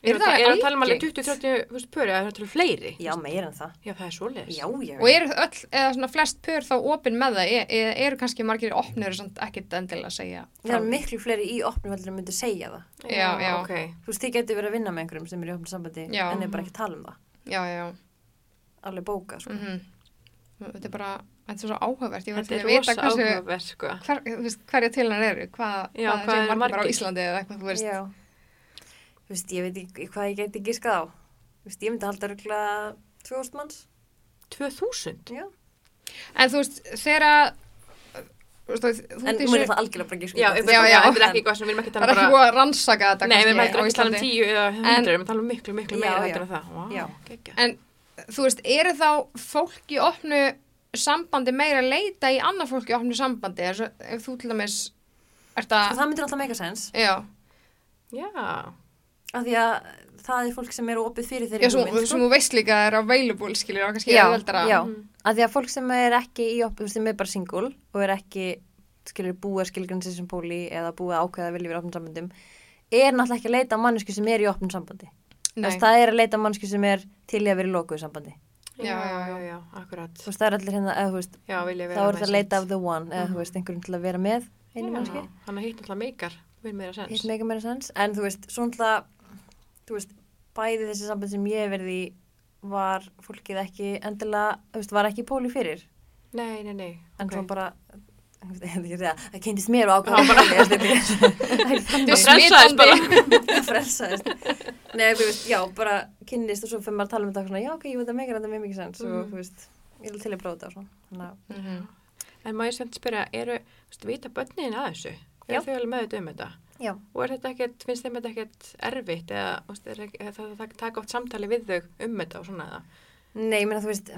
[SPEAKER 1] er það
[SPEAKER 2] það
[SPEAKER 1] að tala um alveg
[SPEAKER 2] algengt?
[SPEAKER 1] 20-30, þú veist, pöri, eða það er fleiri?
[SPEAKER 3] já, meir en það,
[SPEAKER 1] Já, það er svoleiðis.
[SPEAKER 3] já, ég
[SPEAKER 2] Og eru öll, eða svona flest pör þá opin með það, e- e- eru kannski margir opnir og samt ekkit endilega að segja
[SPEAKER 3] það er miklu fleiri í opnum heldur en myndu segja það
[SPEAKER 2] Já, já.
[SPEAKER 1] ok.
[SPEAKER 3] þú veist, þið getur verið að vinna með einhverjum sem er í opnum sambandi
[SPEAKER 2] Já.
[SPEAKER 3] en er bara ekki að tala um það
[SPEAKER 2] Já, já,
[SPEAKER 3] alveg bóka, sko
[SPEAKER 2] mm Þetta er bara, þetta er svo áhugavert, ég
[SPEAKER 1] er
[SPEAKER 2] að vita
[SPEAKER 1] rosa
[SPEAKER 2] hversu,
[SPEAKER 1] sko.
[SPEAKER 2] hver, hverja til hann eru, hvað,
[SPEAKER 1] Já,
[SPEAKER 2] hvað,
[SPEAKER 1] hvað eru
[SPEAKER 2] margir bara á? Íslandi eða eitthvað, þú veist.
[SPEAKER 3] Já. Þú veist, ég veit ekki hvað ég geti giskað á. Þú veist, ég myndi halda röglega 2000 manns.
[SPEAKER 1] 2000?
[SPEAKER 3] Já.
[SPEAKER 2] En þú veist, þegar að, veist, þú
[SPEAKER 3] En myndi
[SPEAKER 2] þessu-
[SPEAKER 3] það algjörlega bara.
[SPEAKER 1] Já, þetta
[SPEAKER 3] þetta.
[SPEAKER 2] Já,
[SPEAKER 1] er
[SPEAKER 2] já.
[SPEAKER 1] þetta er ekki eitthvað sem við erum ekki að
[SPEAKER 2] það
[SPEAKER 1] tala
[SPEAKER 2] er ekki búið að rannsaka þetta
[SPEAKER 1] Nei, við erum ekki að tala um. 10 eða 100,
[SPEAKER 2] En-
[SPEAKER 1] við erum að tala um miklu, miklu
[SPEAKER 3] Já,
[SPEAKER 1] meira
[SPEAKER 3] já.
[SPEAKER 1] heldur en það.
[SPEAKER 3] Já.
[SPEAKER 1] geggjað.
[SPEAKER 2] En þú veist, eru þá fólk í opnu sambandi meira að leita í annað fólk í opnu sambandi? Er svo, ef þú til dæmis,
[SPEAKER 3] Sko, það myndir alltaf meika sens.
[SPEAKER 2] já,
[SPEAKER 1] Já,
[SPEAKER 3] Af því að það er fólk sem eru opið fyrir
[SPEAKER 2] já,
[SPEAKER 3] þeirri hugmynd,
[SPEAKER 2] sem þú veist líka er available, skiljur, og kannski
[SPEAKER 3] Já,
[SPEAKER 2] auðveldara.
[SPEAKER 3] já.
[SPEAKER 1] Mhm.
[SPEAKER 3] Af því að fólk sem er ekki í opið, þú veist, sem er bara single og er ekki, skilur, búið að skilgrinn sér sem póli eða búið að ákveða að vilja vera opnum sambandum, er náttúrulega ekki að leita á mannesku sem er í opnum sambandi. Veist, það er að leita á mannesku sem er til í að vera í lokuðu sambandi.
[SPEAKER 1] já,
[SPEAKER 2] Já,
[SPEAKER 1] já,
[SPEAKER 2] já,
[SPEAKER 1] já, já, akkurat.
[SPEAKER 3] Þú veist, það er allir hérna, eða þú veist,
[SPEAKER 1] Já,
[SPEAKER 3] þá er það að leita af the one, eða
[SPEAKER 1] Mhm.
[SPEAKER 3] þú veist, einhverjum til að vera með einu
[SPEAKER 1] Já,
[SPEAKER 3] mannski.
[SPEAKER 1] Þannig að hitt alltaf meikar, við meira sens.
[SPEAKER 3] Hitt mega meira sens, en þú veist, svo náttúrulega, þú veist, bæði þessi samband sem ég í var fólkið ekki endilega, þú veist, var ekki póli fyrir,
[SPEAKER 1] Nei, nei, nei.
[SPEAKER 3] en
[SPEAKER 1] ok.
[SPEAKER 3] svo bara, þú það kynntist mér og ákvæða bara, er
[SPEAKER 2] Þú
[SPEAKER 1] frelsaðist bara.
[SPEAKER 3] það frelsaðist. Nei, þú veist, já, bara kynnist og svo fyrir maður að tala um þetta já, ok, ég veit að megar þetta mjög mikið sens og,
[SPEAKER 1] Mhm.
[SPEAKER 3] þú veist, ég vil til að þetta og svona, þannig að,
[SPEAKER 2] Mhm.
[SPEAKER 1] En má ég sem spyrja, eru, þú veist, vita börnin að þessu?
[SPEAKER 3] Já.
[SPEAKER 1] Er þau alveg með þetta um þetta?
[SPEAKER 3] Já,
[SPEAKER 1] Og er þetta ekkert, finnst þeim þetta ekkert erfitt eða, er það, það, það taka oft samtali við þau um þetta og svona eða?
[SPEAKER 3] Nei, ég meina, þú veist,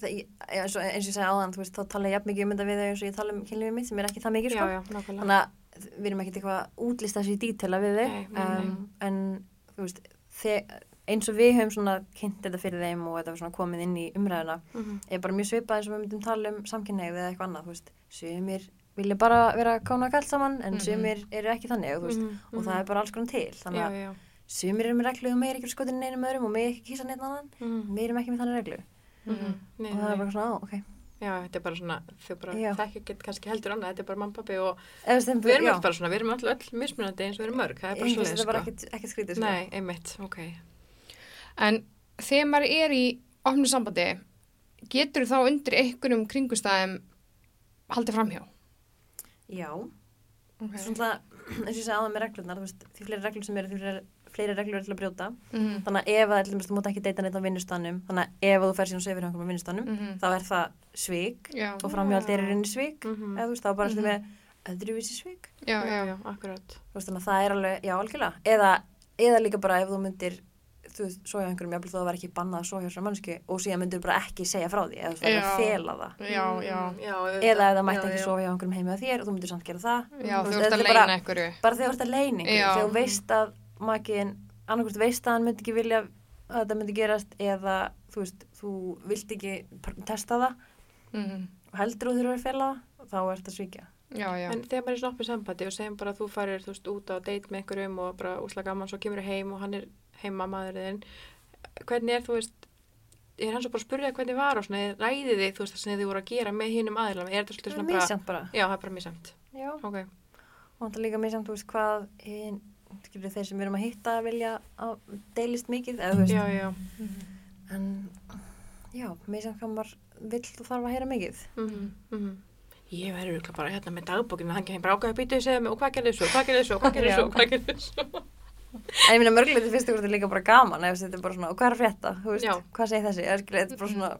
[SPEAKER 3] það, eins, og, ég segi áðan, veist, þá tala ég jafn mikið um þetta við þau eins og ég tala um kynlífið mitt sem er ekki það mikið, sko.
[SPEAKER 1] Já, já.
[SPEAKER 3] Þannig að við erum ekkert eitthvað að útlista þessu í dítela við þau.
[SPEAKER 1] Nei, nei, nei.
[SPEAKER 3] um, en, þú veist, þe- eins og við höfum svona kynnt þetta fyrir þeim og þetta var svona komið inn í umræðuna,
[SPEAKER 1] Mhm.
[SPEAKER 3] er bara mjög svipað eins og við myndum tala um samkynneið eða eitthvað annað, þú veist, sumir vilja bara vera kána kall saman, en
[SPEAKER 2] Mhm.
[SPEAKER 3] sumir eru ekki þannig, þú veist,
[SPEAKER 1] Mhm,
[SPEAKER 3] og það er bara alls konar til. Þannig
[SPEAKER 1] Já,
[SPEAKER 3] að
[SPEAKER 1] já.
[SPEAKER 3] sumir eru með reglu og meir ekki skotin neinum öðrum og meir ekki kýsa neitt annan,
[SPEAKER 1] Mhm.
[SPEAKER 3] við erum ekki með þannig reglu.
[SPEAKER 1] Mhm. Nei,
[SPEAKER 3] og það er bara svona, á, ok.
[SPEAKER 1] Já, þetta er bara svona, þau bara
[SPEAKER 3] Já.
[SPEAKER 1] þekki ekki kannski heldur annað, þetta er bara mamma, pappi og
[SPEAKER 3] veist,
[SPEAKER 1] við erum
[SPEAKER 3] já.
[SPEAKER 1] öll bara svona, við erum öll, öll mismunandi eins og við erum mörg, það er bara
[SPEAKER 3] finnst
[SPEAKER 1] svoleiðis,
[SPEAKER 3] þetta bara
[SPEAKER 1] sko.
[SPEAKER 3] ekkert, ekkert skrítið, sko.
[SPEAKER 1] Nei, einmitt, ok.
[SPEAKER 2] En þegar maður er í opnu sambandi, getur þá undir einhverjum kringustæðum haldið framhjá?
[SPEAKER 3] Já,
[SPEAKER 2] Okay.
[SPEAKER 3] svona, eins og ég segi áðan með reglurnar, þú veist, því fleiri reglur sem eru, því fleiri, fleiri reglur eru til að brjóta.
[SPEAKER 2] Mm
[SPEAKER 3] Þannig að ef það þú mútt ekki deyta neitt á vinnustanum, þannig að ef þú fer síðan hangur á vinnustanum,
[SPEAKER 2] -hmm.
[SPEAKER 3] þá er það svik
[SPEAKER 2] Já,
[SPEAKER 3] og framhjáld er í rauninni svik,
[SPEAKER 1] Mhm.
[SPEAKER 3] eða þú veist, þá bara mm
[SPEAKER 2] Mhm.
[SPEAKER 3] með öðruvísi svik.
[SPEAKER 2] já,
[SPEAKER 1] Já,
[SPEAKER 2] já.
[SPEAKER 1] akkurat.
[SPEAKER 3] Veist, þannig að það er alveg, já, algjörlega. Eða, eða líka bara ef þú myndir, þú veist, svo hjá einhverjum jafnvel þó að það var ekki bannað svo hjá þessar mannsku og síðan myndur bara ekki segja frá því eða þú
[SPEAKER 2] Já.
[SPEAKER 3] að fela það
[SPEAKER 2] Já, já.
[SPEAKER 1] Mm, já
[SPEAKER 3] eða ef það mætti ekki svo hjá einhverjum heimi að þér og þú myndir samt gera það
[SPEAKER 2] Já,
[SPEAKER 3] Þú
[SPEAKER 2] ert að leina einhverju.
[SPEAKER 3] bara þegar þú ert að leiningu
[SPEAKER 2] Já.
[SPEAKER 3] þegar þú veist að makiðin annarkvist veist að hann myndi ekki vilja að þetta myndi gerast eða þú veist, þú vilt ekki testa það
[SPEAKER 2] Mhm.
[SPEAKER 3] og heldur þú þurfur að
[SPEAKER 2] Já, já.
[SPEAKER 1] En þegar maður er í snoppi sambandi og segjum bara að þú farir þú veist út á date með einhverjum og bara úsla gaman svo kemur heim og hann er heima maðurinn hvernig er þú veist er hann svo bara að spurja þig hvernig var og svona ræði þig þú veist það sem þið voru að gera með hinnum aðeins er þetta svolítið
[SPEAKER 3] það er
[SPEAKER 1] svona bara
[SPEAKER 3] mísjönd bara.
[SPEAKER 1] Já það er bara mísamt
[SPEAKER 3] Já.
[SPEAKER 1] ok.
[SPEAKER 3] Og það er líka mísjönd, þú veist, hvað skilur þeir sem við erum að hitta vilja að deilist mikið eða þú veist,
[SPEAKER 1] já já.
[SPEAKER 3] En já, mísjönd hvað maður vill og þarf að heyra mikið.
[SPEAKER 1] Mm -hmm. ég verður bara hérna með dagbókinu hann kemur bara ákveða býtu og segja mig og hvað gerði svo, hvað gerði svo, hvað gerði svo, hvað gerði svo
[SPEAKER 3] en ég minna mörguleiti fyrst og hvort er líka bara gaman ef þetta er bara svona, og hvað er að frétta, þú veist,
[SPEAKER 1] Já.
[SPEAKER 3] hvað segir þessi, er þetta er bara svona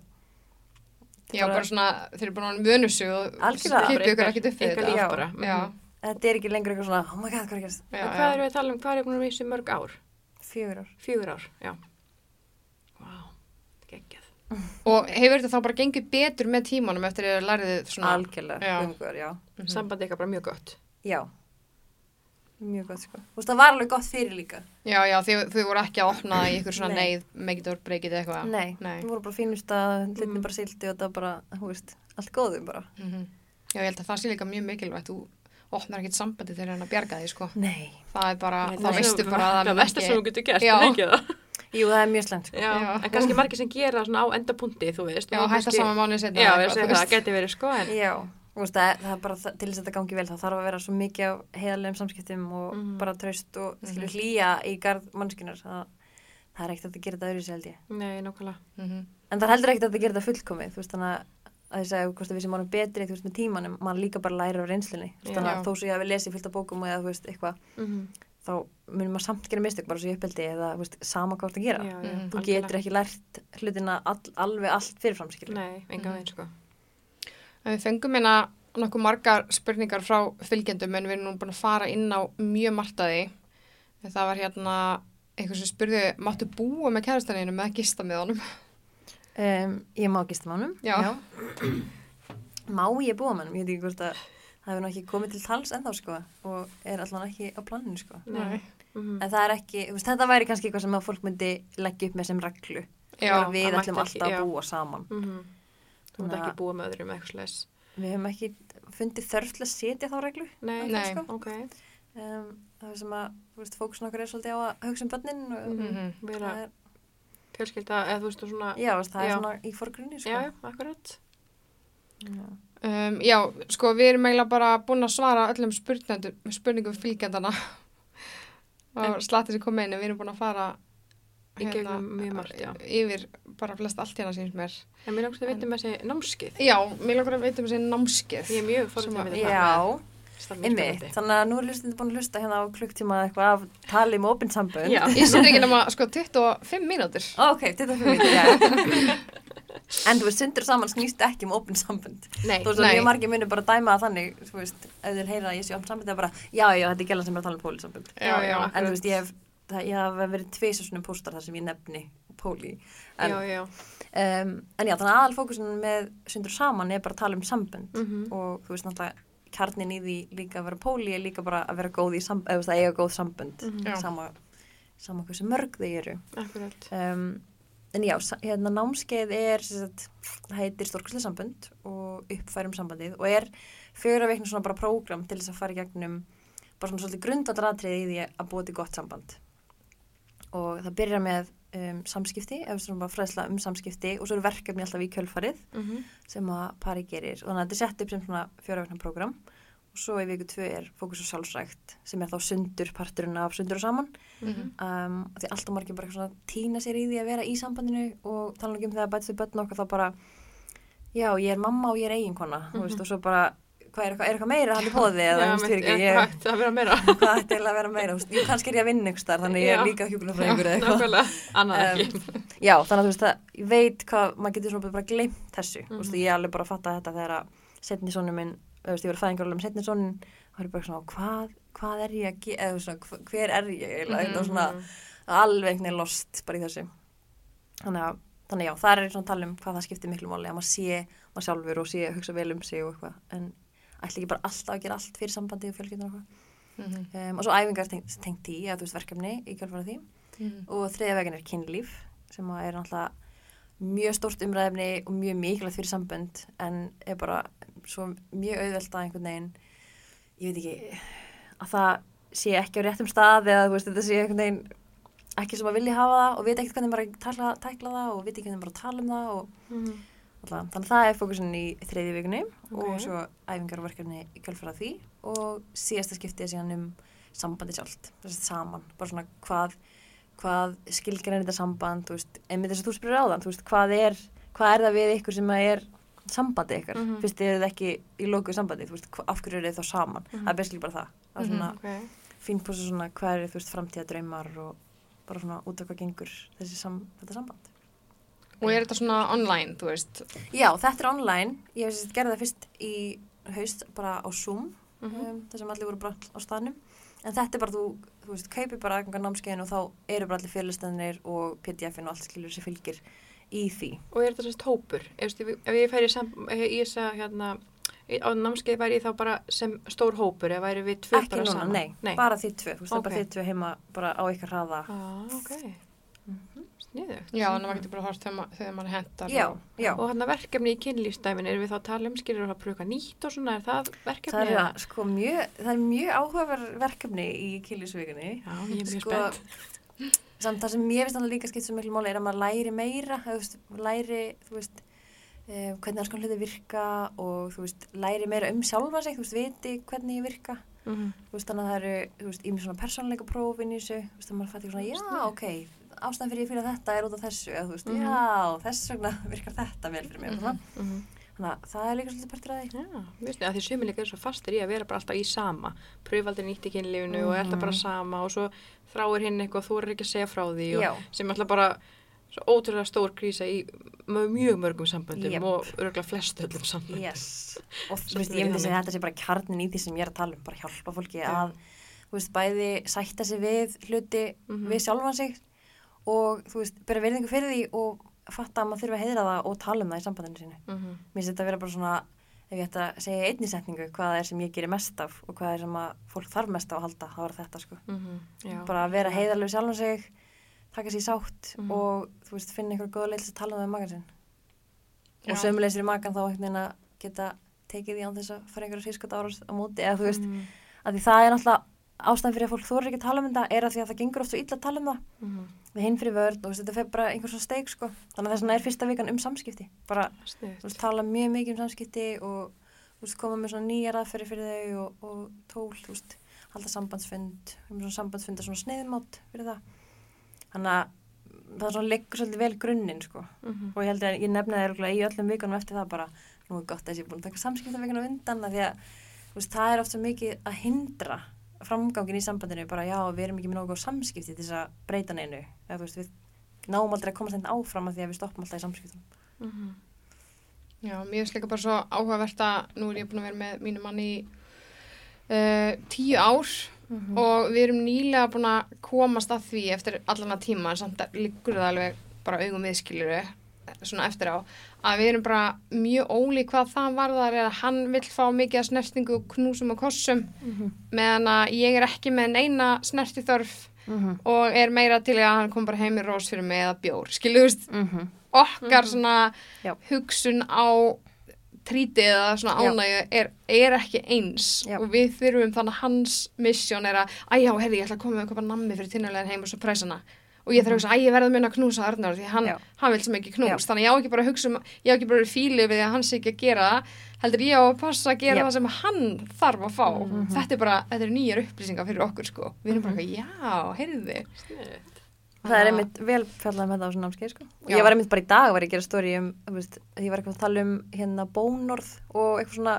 [SPEAKER 2] Já, bara svona, þeir eru bara vönu sig og
[SPEAKER 3] Algjörlega.
[SPEAKER 2] kippi ykkur ekkert upp við þetta.
[SPEAKER 1] líf
[SPEAKER 3] Já.
[SPEAKER 1] bara
[SPEAKER 2] Já,
[SPEAKER 1] mhm.
[SPEAKER 3] þetta er ekki lengur eitthvað svona, oh my god, hvað er að gerast
[SPEAKER 2] já,
[SPEAKER 1] En hvað
[SPEAKER 2] já.
[SPEAKER 1] erum við að tala um, hvað er búin að vísa í mörg ár?
[SPEAKER 3] fjögur ár
[SPEAKER 1] Fjögur ár, já. Vá, geggjað.
[SPEAKER 2] Og hefur þetta þá bara gengið betur með tímanum eftir að lærið svona?
[SPEAKER 3] algjörlega,
[SPEAKER 2] Já.
[SPEAKER 3] umgur, já.
[SPEAKER 1] Sambandi ykkar bara mjög gott.
[SPEAKER 3] já, mjög gott sko þú veist, það var alveg gott fyrir líka
[SPEAKER 2] Já, já, þau, voru ekki að opna í ykkur svona neyð, make it or break it eitthvað.
[SPEAKER 3] nei,
[SPEAKER 2] Nei.
[SPEAKER 3] það voru bara fínust að hlutin
[SPEAKER 1] Mm.
[SPEAKER 3] bara sildi og það bara, þú veist, allt góðum bara
[SPEAKER 2] Mhm. Já, ég held að það sé líka mjög mikilvægt. Þú opnar ekkert sambandi þegar hann að bjarga því, sko.
[SPEAKER 3] nei,
[SPEAKER 2] Það er bara,
[SPEAKER 1] Nei,
[SPEAKER 2] þá
[SPEAKER 1] það er
[SPEAKER 2] veistu bara að
[SPEAKER 1] það
[SPEAKER 2] það
[SPEAKER 1] er versta sem þú getur gert,
[SPEAKER 2] Já.
[SPEAKER 1] en ekki það.
[SPEAKER 3] jú, það er mjög slemt sko
[SPEAKER 1] Já,
[SPEAKER 2] Já.
[SPEAKER 1] en kannski margir sem gera það svona á endapunkti, þú veist.
[SPEAKER 2] Já, hætta saman mánuði setna.
[SPEAKER 1] Já, er að það, það geti verið sko, en
[SPEAKER 3] já, þú veist, það, það er bara það- til þess að þetta gangi vel þá þarf að vera svo mikið af heiðarlegum samskiptum og
[SPEAKER 1] Mhm.
[SPEAKER 3] bara traust og skilur
[SPEAKER 2] Mhm.
[SPEAKER 3] hlýja í garð mannskunar það, það er ekkert að þetta gera þetta öðru sér held ég
[SPEAKER 1] nei, nákvæmlega.
[SPEAKER 2] Mhm.
[SPEAKER 3] En það er heldur ekkert að þetta gera þetta fullkomið, þú veist, þannig að að ég segja, að við sem vorum betri, þú veist, með tímanum, mann líka bara læra á veist, þannig að þó svo ég hafi lesið fyllt af bókum eða, þú veist, eitthvað,
[SPEAKER 1] Mm
[SPEAKER 3] þá munum maður samt gera mistök bara svo ég uppeldi eða, veist, sama hvað það gera.
[SPEAKER 1] Já, já,
[SPEAKER 2] Mhm.
[SPEAKER 3] Þú getur ekki lært hlutina all, alveg allt fyrirfram, skilur.
[SPEAKER 1] Nei, enga
[SPEAKER 2] Mhm.
[SPEAKER 1] veginn, sko.
[SPEAKER 2] En við fengum hérna nokkuð margar spurningar frá fylgjendum en við erum nú búin að fara inn á mjög margt að því. En Það var hérna eitthvað sem spurði, máttu búa með kærastaninu með að gista með honum?
[SPEAKER 3] Um, ég má gista mánum.
[SPEAKER 2] Já.
[SPEAKER 3] Má ég búa mannum? Ég veit ekki hvort að það hefur nú ekki komið til tals ennþá, sko, og er allan ekki á planinu, sko.
[SPEAKER 1] Nei. Mhm.
[SPEAKER 3] En það er ekki, þetta væri kannski eitthvað sem að fólk myndi leggja upp með sem reglu.
[SPEAKER 2] Já,
[SPEAKER 3] við ætlum alltaf
[SPEAKER 1] já.
[SPEAKER 3] að búa saman.
[SPEAKER 1] Mhm. Þú
[SPEAKER 3] Þannig
[SPEAKER 1] ekki
[SPEAKER 3] að-
[SPEAKER 1] búa með öðrum eitthvað slæs.
[SPEAKER 3] Við höfum ekki fundið þörf til að setja þá reglu.
[SPEAKER 1] Nei,
[SPEAKER 2] Nei.
[SPEAKER 1] sko. ok.
[SPEAKER 3] Um, það er sem að, þú veist, fókusin okkar er svolítið á að hugsa um börnin og
[SPEAKER 1] Mhm.
[SPEAKER 2] Mhm.
[SPEAKER 1] Vera
[SPEAKER 3] það er,
[SPEAKER 1] fjölskylda, eða þú veist, svona,
[SPEAKER 3] já, það
[SPEAKER 1] Já.
[SPEAKER 3] er svona í forgrunni, sko.
[SPEAKER 1] já, já, akkurat.
[SPEAKER 3] Já.
[SPEAKER 2] Um, já, sko við erum eiginlega bara búin að svara öllum spurningum, fylgjandana og slatið sem kom en við erum búin að fara
[SPEAKER 1] Í gegnum mjög margt, já.
[SPEAKER 2] yfir bara flest allt hérna síns mér.
[SPEAKER 1] En mér náttúrulega veitum þessi námskið.
[SPEAKER 2] Já, mér langar að veitum þessi námskeið.
[SPEAKER 1] Ég er mjög fórhundið
[SPEAKER 2] að-
[SPEAKER 1] með þetta.
[SPEAKER 3] Já,
[SPEAKER 1] Það
[SPEAKER 3] einmitt.
[SPEAKER 1] spennandi.
[SPEAKER 3] Þannig að nú er hlustandi búin að hlusta hérna á klukktíma eitthvað af tali um opinsambönd.
[SPEAKER 1] Já.
[SPEAKER 2] Ég sýnir ekki nema sko 25 mínútur.
[SPEAKER 3] Ok, 25 minnir, já. En þú veist, sundur saman snýst ekki um opinsambönd.
[SPEAKER 1] Nei,
[SPEAKER 3] Þú veist, mjög margir munir bara dæma þannig, þú veist, ef þeir heyra það hef verið tveisa svona póstar þar sem ég nefni póli. En, um, en já, þannig að aðal fókusin með sundur saman er bara að tala um sambönd
[SPEAKER 1] Mhm.
[SPEAKER 3] og þú veist náttúrulega kjarnin í því líka að vera póli er líka bara að vera góð í sambönd, eða þú veist, að eiga góð sambönd,
[SPEAKER 1] Mhm.
[SPEAKER 2] Já.
[SPEAKER 3] sama, sama hversu mörg þau eru. Um, en já, hérna námskeið er, sagt, það heitir stórkvæslega sambönd og uppfærum sambandið og er fjögur að veikna svona bara prógram til þess að fara í gegnum bara svona svolítið grundvallaratriði í því að búa til gott samband og það byrjar með um, samskipti, eða svona bara fræðsla um samskipti og svo eru verkefni alltaf í kjölfarið
[SPEAKER 1] Mhm.
[SPEAKER 3] sem að pari gerir og þannig að þetta er sett upp sem svona veikna prógram og svo í viku tvö er fókus á sjálfsrækt sem er þá sundur parturinn af sundur og saman
[SPEAKER 2] Mhm.
[SPEAKER 3] um, því alltaf margir bara svona týna sér í því að vera í sambandinu og tala um þegar bætist við börn okkar þá bara já, ég er mamma og ég er eiginkona mm veist, og svo bara, hvað er eitthvað, er eitthvað meira hann í bóði eða, þú veist, fyrir ekki, ég,
[SPEAKER 1] hægt að vera meira.
[SPEAKER 3] hvað ætti að vera meira, þú veist, jú, kannski er ég að vinna ykkur starf, þannig ég er líka hjúkunarfræðingur eða eitthvað.
[SPEAKER 1] annað
[SPEAKER 3] Um,
[SPEAKER 1] ekki.
[SPEAKER 3] já, þannig að þú veist að ég veit hvað, maður getur svona bara glemt þessu, þú veist,
[SPEAKER 1] Mhm.
[SPEAKER 3] ég er alveg bara að fatta þetta þegar að setni sonum minn, þú veist, ég var fæðingar alveg með setni sonin, þá er ég bara svona, hvað, hvað er ég að eða svona, hver er ég? þetta var svona,
[SPEAKER 1] Mhm.
[SPEAKER 3] alveg lost bara í þessu. Þannig að, þannig já, það er svona að tala um hvað það skiptir miklu máli að maður sé maður sjálfur og sé að hugsa vel um sig og eitthvað en ætla ekki bara alltaf að gera allt fyrir sambandi og fjölskyldan og eitthvað
[SPEAKER 2] Mhm.
[SPEAKER 3] um, og svo æfingar tengt, tengt í, að þú veist verkefni í kjálfara því
[SPEAKER 2] Mhm.
[SPEAKER 3] og þriðja veginn er kynlíf sem er náttúrulega mjög stórt umræðefni og mjög mikilvægt fyrir sambönd en er bara svo mjög auðvelt að einhvern veginn ég veit ekki að það sé ekki á réttum stað eða veist þetta sé einhvern veginn ekki sem að vilja hafa það og veit ekkert hvernig bara tækla það og veit ekki hvernig bara tala um það og
[SPEAKER 1] Mhm.
[SPEAKER 3] Alltaf, þannig að það er fókusin í þriðju vikunni og
[SPEAKER 1] Ok.
[SPEAKER 3] svo æfingar og verkefni í kjálfara því og síðasta skiptið er síðan um sambandi sjálft, þess að saman bara svona hvað, hvað skilgrein þetta samband, þú veist, einmitt þess að þú spyrir á þann, þú veist, hvað er hvað er það við ykkur sem að er sambandi ykkar,
[SPEAKER 1] Mhm.
[SPEAKER 3] fyrst þið eruð ekki í lókuð sambandi, þú veist, af hverju eru þið þá saman
[SPEAKER 1] Mhm.
[SPEAKER 3] það er basically bara það, það er
[SPEAKER 2] Mhm.
[SPEAKER 3] svona
[SPEAKER 1] Ok.
[SPEAKER 3] fín púsa svona hvað eru, þú veist, framtíða draumar og bara svona út af hvað gengur þessi sam, þetta samband
[SPEAKER 2] Og er þetta svona online, þú veist?
[SPEAKER 3] Já, þetta er online. Ég hef sérst gerði það fyrst í haust bara á Zoom,
[SPEAKER 1] Mhm.
[SPEAKER 3] um, þar sem allir voru bara á staðnum. En þetta er bara, þú, þú veist, kaupir bara aðgangar námskeiðin og þá eru bara allir fyrirlestannir og PDF-in og allt skilur sem fylgir í því.
[SPEAKER 1] Og er þetta sérst hópur? Ef, ef ég færi sam, í þessa hérna, í- á námskeið væri ég þá bara sem stór hópur eða væri við tvö
[SPEAKER 3] Ekki
[SPEAKER 1] bara
[SPEAKER 3] núna,
[SPEAKER 1] saman?
[SPEAKER 3] nei, bara þið tvö. Þú veist, það er bara þið tvö heima bara á ykkar hraða.
[SPEAKER 1] Ah, ok. Sniðu.
[SPEAKER 2] Já, þannig að maður getur bara hort þegar, ma þegar maður hentar.
[SPEAKER 3] Já,
[SPEAKER 2] og-
[SPEAKER 3] já.
[SPEAKER 1] Og hann verkefni í kynlýfstæmin, erum við þá að tala um, skilur að pröfa nýtt og svona, er það verkefni?
[SPEAKER 3] Það er,
[SPEAKER 1] eða?
[SPEAKER 3] sko, mjög, það er mjög áhugaverð verkefni í kýlisvíkunni.
[SPEAKER 1] Já, ég er mjög
[SPEAKER 3] Sko,
[SPEAKER 1] spennt.
[SPEAKER 3] samt það sem ég finnst alveg líka skipt svo miklu máli er að maður læri meira þú veist, læri, þú veist eh, hvernig alls konar hluti virka og þú veist, læri meira um sjálfa sig þú veist, viti hvernig ég virka
[SPEAKER 1] Mhm.
[SPEAKER 3] þú veist, þannig að það eru, þú veist, mér þú veist, ástæðan fyrir ég fyrir þetta er út af þessu eða þú veist,
[SPEAKER 1] Mhm.
[SPEAKER 3] já, þess vegna virkar þetta vel fyrir mig, mm
[SPEAKER 1] Mhm.
[SPEAKER 3] þannig að það er líka svolítið partur að því
[SPEAKER 1] Já, veist, að því sumir líka er svo fastir í að vera bara alltaf í sama pröfaldir nýtt í kynlífinu og er alltaf bara sama og svo þráir hinn eitthvað þú er ekki að segja frá því og sem alltaf bara ótrúlega stór krísa í mjög, mörgum samböndum
[SPEAKER 3] Jep.
[SPEAKER 1] og örgulega flest öllum samböndum
[SPEAKER 3] yes. og þú veist, ég myndi að þetta sé bara kjarnin í því sem ég er að tala um, bara hjálpa fólki að þú veist, bæði sætta sig við hluti
[SPEAKER 1] Mhm.
[SPEAKER 3] við sjálfan sig og þú veist, bera verðingu fyrir því og fatta að maður þurfa að heiðra það og tala um það í sambandinu sínu.
[SPEAKER 1] Mhm.
[SPEAKER 3] Mér finnst þetta að vera bara svona ef ég ætti að segja einni setningu hvað það er sem ég gerir mest af og hvað er sem að fólk þarf mest á að halda, þá er þetta sko.
[SPEAKER 1] Mhm. Já.
[SPEAKER 3] Bara að vera heiðarlega sjálfan sig taka sér sátt
[SPEAKER 1] Mhm.
[SPEAKER 3] og þú veist, finna einhver góða leil til að tala um það í magan sinn og sömuleysir í magan þá veginn að geta tekið því án þess að fara einhverja sískot ára á móti eða þú veist,
[SPEAKER 1] Mhm.
[SPEAKER 3] að því það er náttúrulega ástæðan fyrir að fólk þorir ekki að tala um þetta er að því að það gengur oft svo illa að tala um það
[SPEAKER 1] Mhm.
[SPEAKER 3] við hinn fyrir vörð og þetta fer bara einhver svo steik sko. þannig að þess vegna er fyrsta vikan um samskipti bara veist, tala mjög mikið um samskipti og veist, koma með svona nýjar aðferði fyrir þau og, og tól, veist, halda sambandsfund um svona sambandsfund og svona sneiðmátt fyrir það þannig að það er svona leggur svolítið vel grunninn sko.
[SPEAKER 1] Mhm.
[SPEAKER 3] og ég held að ég nefna það í öllum vikunum eftir það bara, nú er gott að ég er búin að taka samskiptavikuna undan að því að það er oft svo mikið að hindra framgangin í sambandinu, bara já, við erum ekki með nógu góð samskipti til þess að breyta neinu eða þú veist, við náum aldrei að komast þetta áfram að því að við stoppum alltaf í samskiptum
[SPEAKER 1] Mhm.
[SPEAKER 2] Já, mér finnst líka bara svo áhugavert að nú er ég búin að vera með mínu manni í uh, tíu ár
[SPEAKER 3] Mhm.
[SPEAKER 2] og við erum nýlega búin að komast að því eftir allan að tíma en samt að liggur það alveg bara augum viðskiluru svona eftir á að við erum bara mjög ólík hvað það varðar er að hann vill fá mikið snertingu knúsum og kossum
[SPEAKER 3] Mhm.
[SPEAKER 2] meðan að ég er ekki með neina snertithörf
[SPEAKER 3] Mhm.
[SPEAKER 2] og er meira til að hann kom bara heim í rós fyrir mig eða bjór, þú veist
[SPEAKER 3] Mhm.
[SPEAKER 2] okkar svona
[SPEAKER 3] Já.
[SPEAKER 2] hugsun á trítið eða svona
[SPEAKER 3] Já.
[SPEAKER 2] ánægju er, er ekki eins
[SPEAKER 3] Já.
[SPEAKER 2] og við þurfum þannig að hans missjón er að, að já, herri, ég ætla að koma með að köpa nammi fyrir tinnulegin heim og svo præsana og ég þarf að hugsa, að ég verði að minna að knúsa Arnar því hann, hann vil sem ekki knús
[SPEAKER 3] Já.
[SPEAKER 2] þannig ég á ekki bara að hugsa um, ég á ekki bara að fílu við að hann sé ekki að gera það heldur ég á að passa að gera
[SPEAKER 3] Já.
[SPEAKER 2] það sem hann þarf að fá
[SPEAKER 3] Mhm.
[SPEAKER 2] þetta er bara, þetta er nýjar upplýsingar fyrir okkur sko, við erum bara,
[SPEAKER 3] Mhm.
[SPEAKER 2] eitthvað, já, heyrði
[SPEAKER 1] Sniðugt.
[SPEAKER 3] Það er einmitt vel fjallað með það á svona námskeið sko. Ég var einmitt bara í dag var ég að gera stóri um, veist, ég var eitthvað að tala um hérna bónorð og eitthvað svona,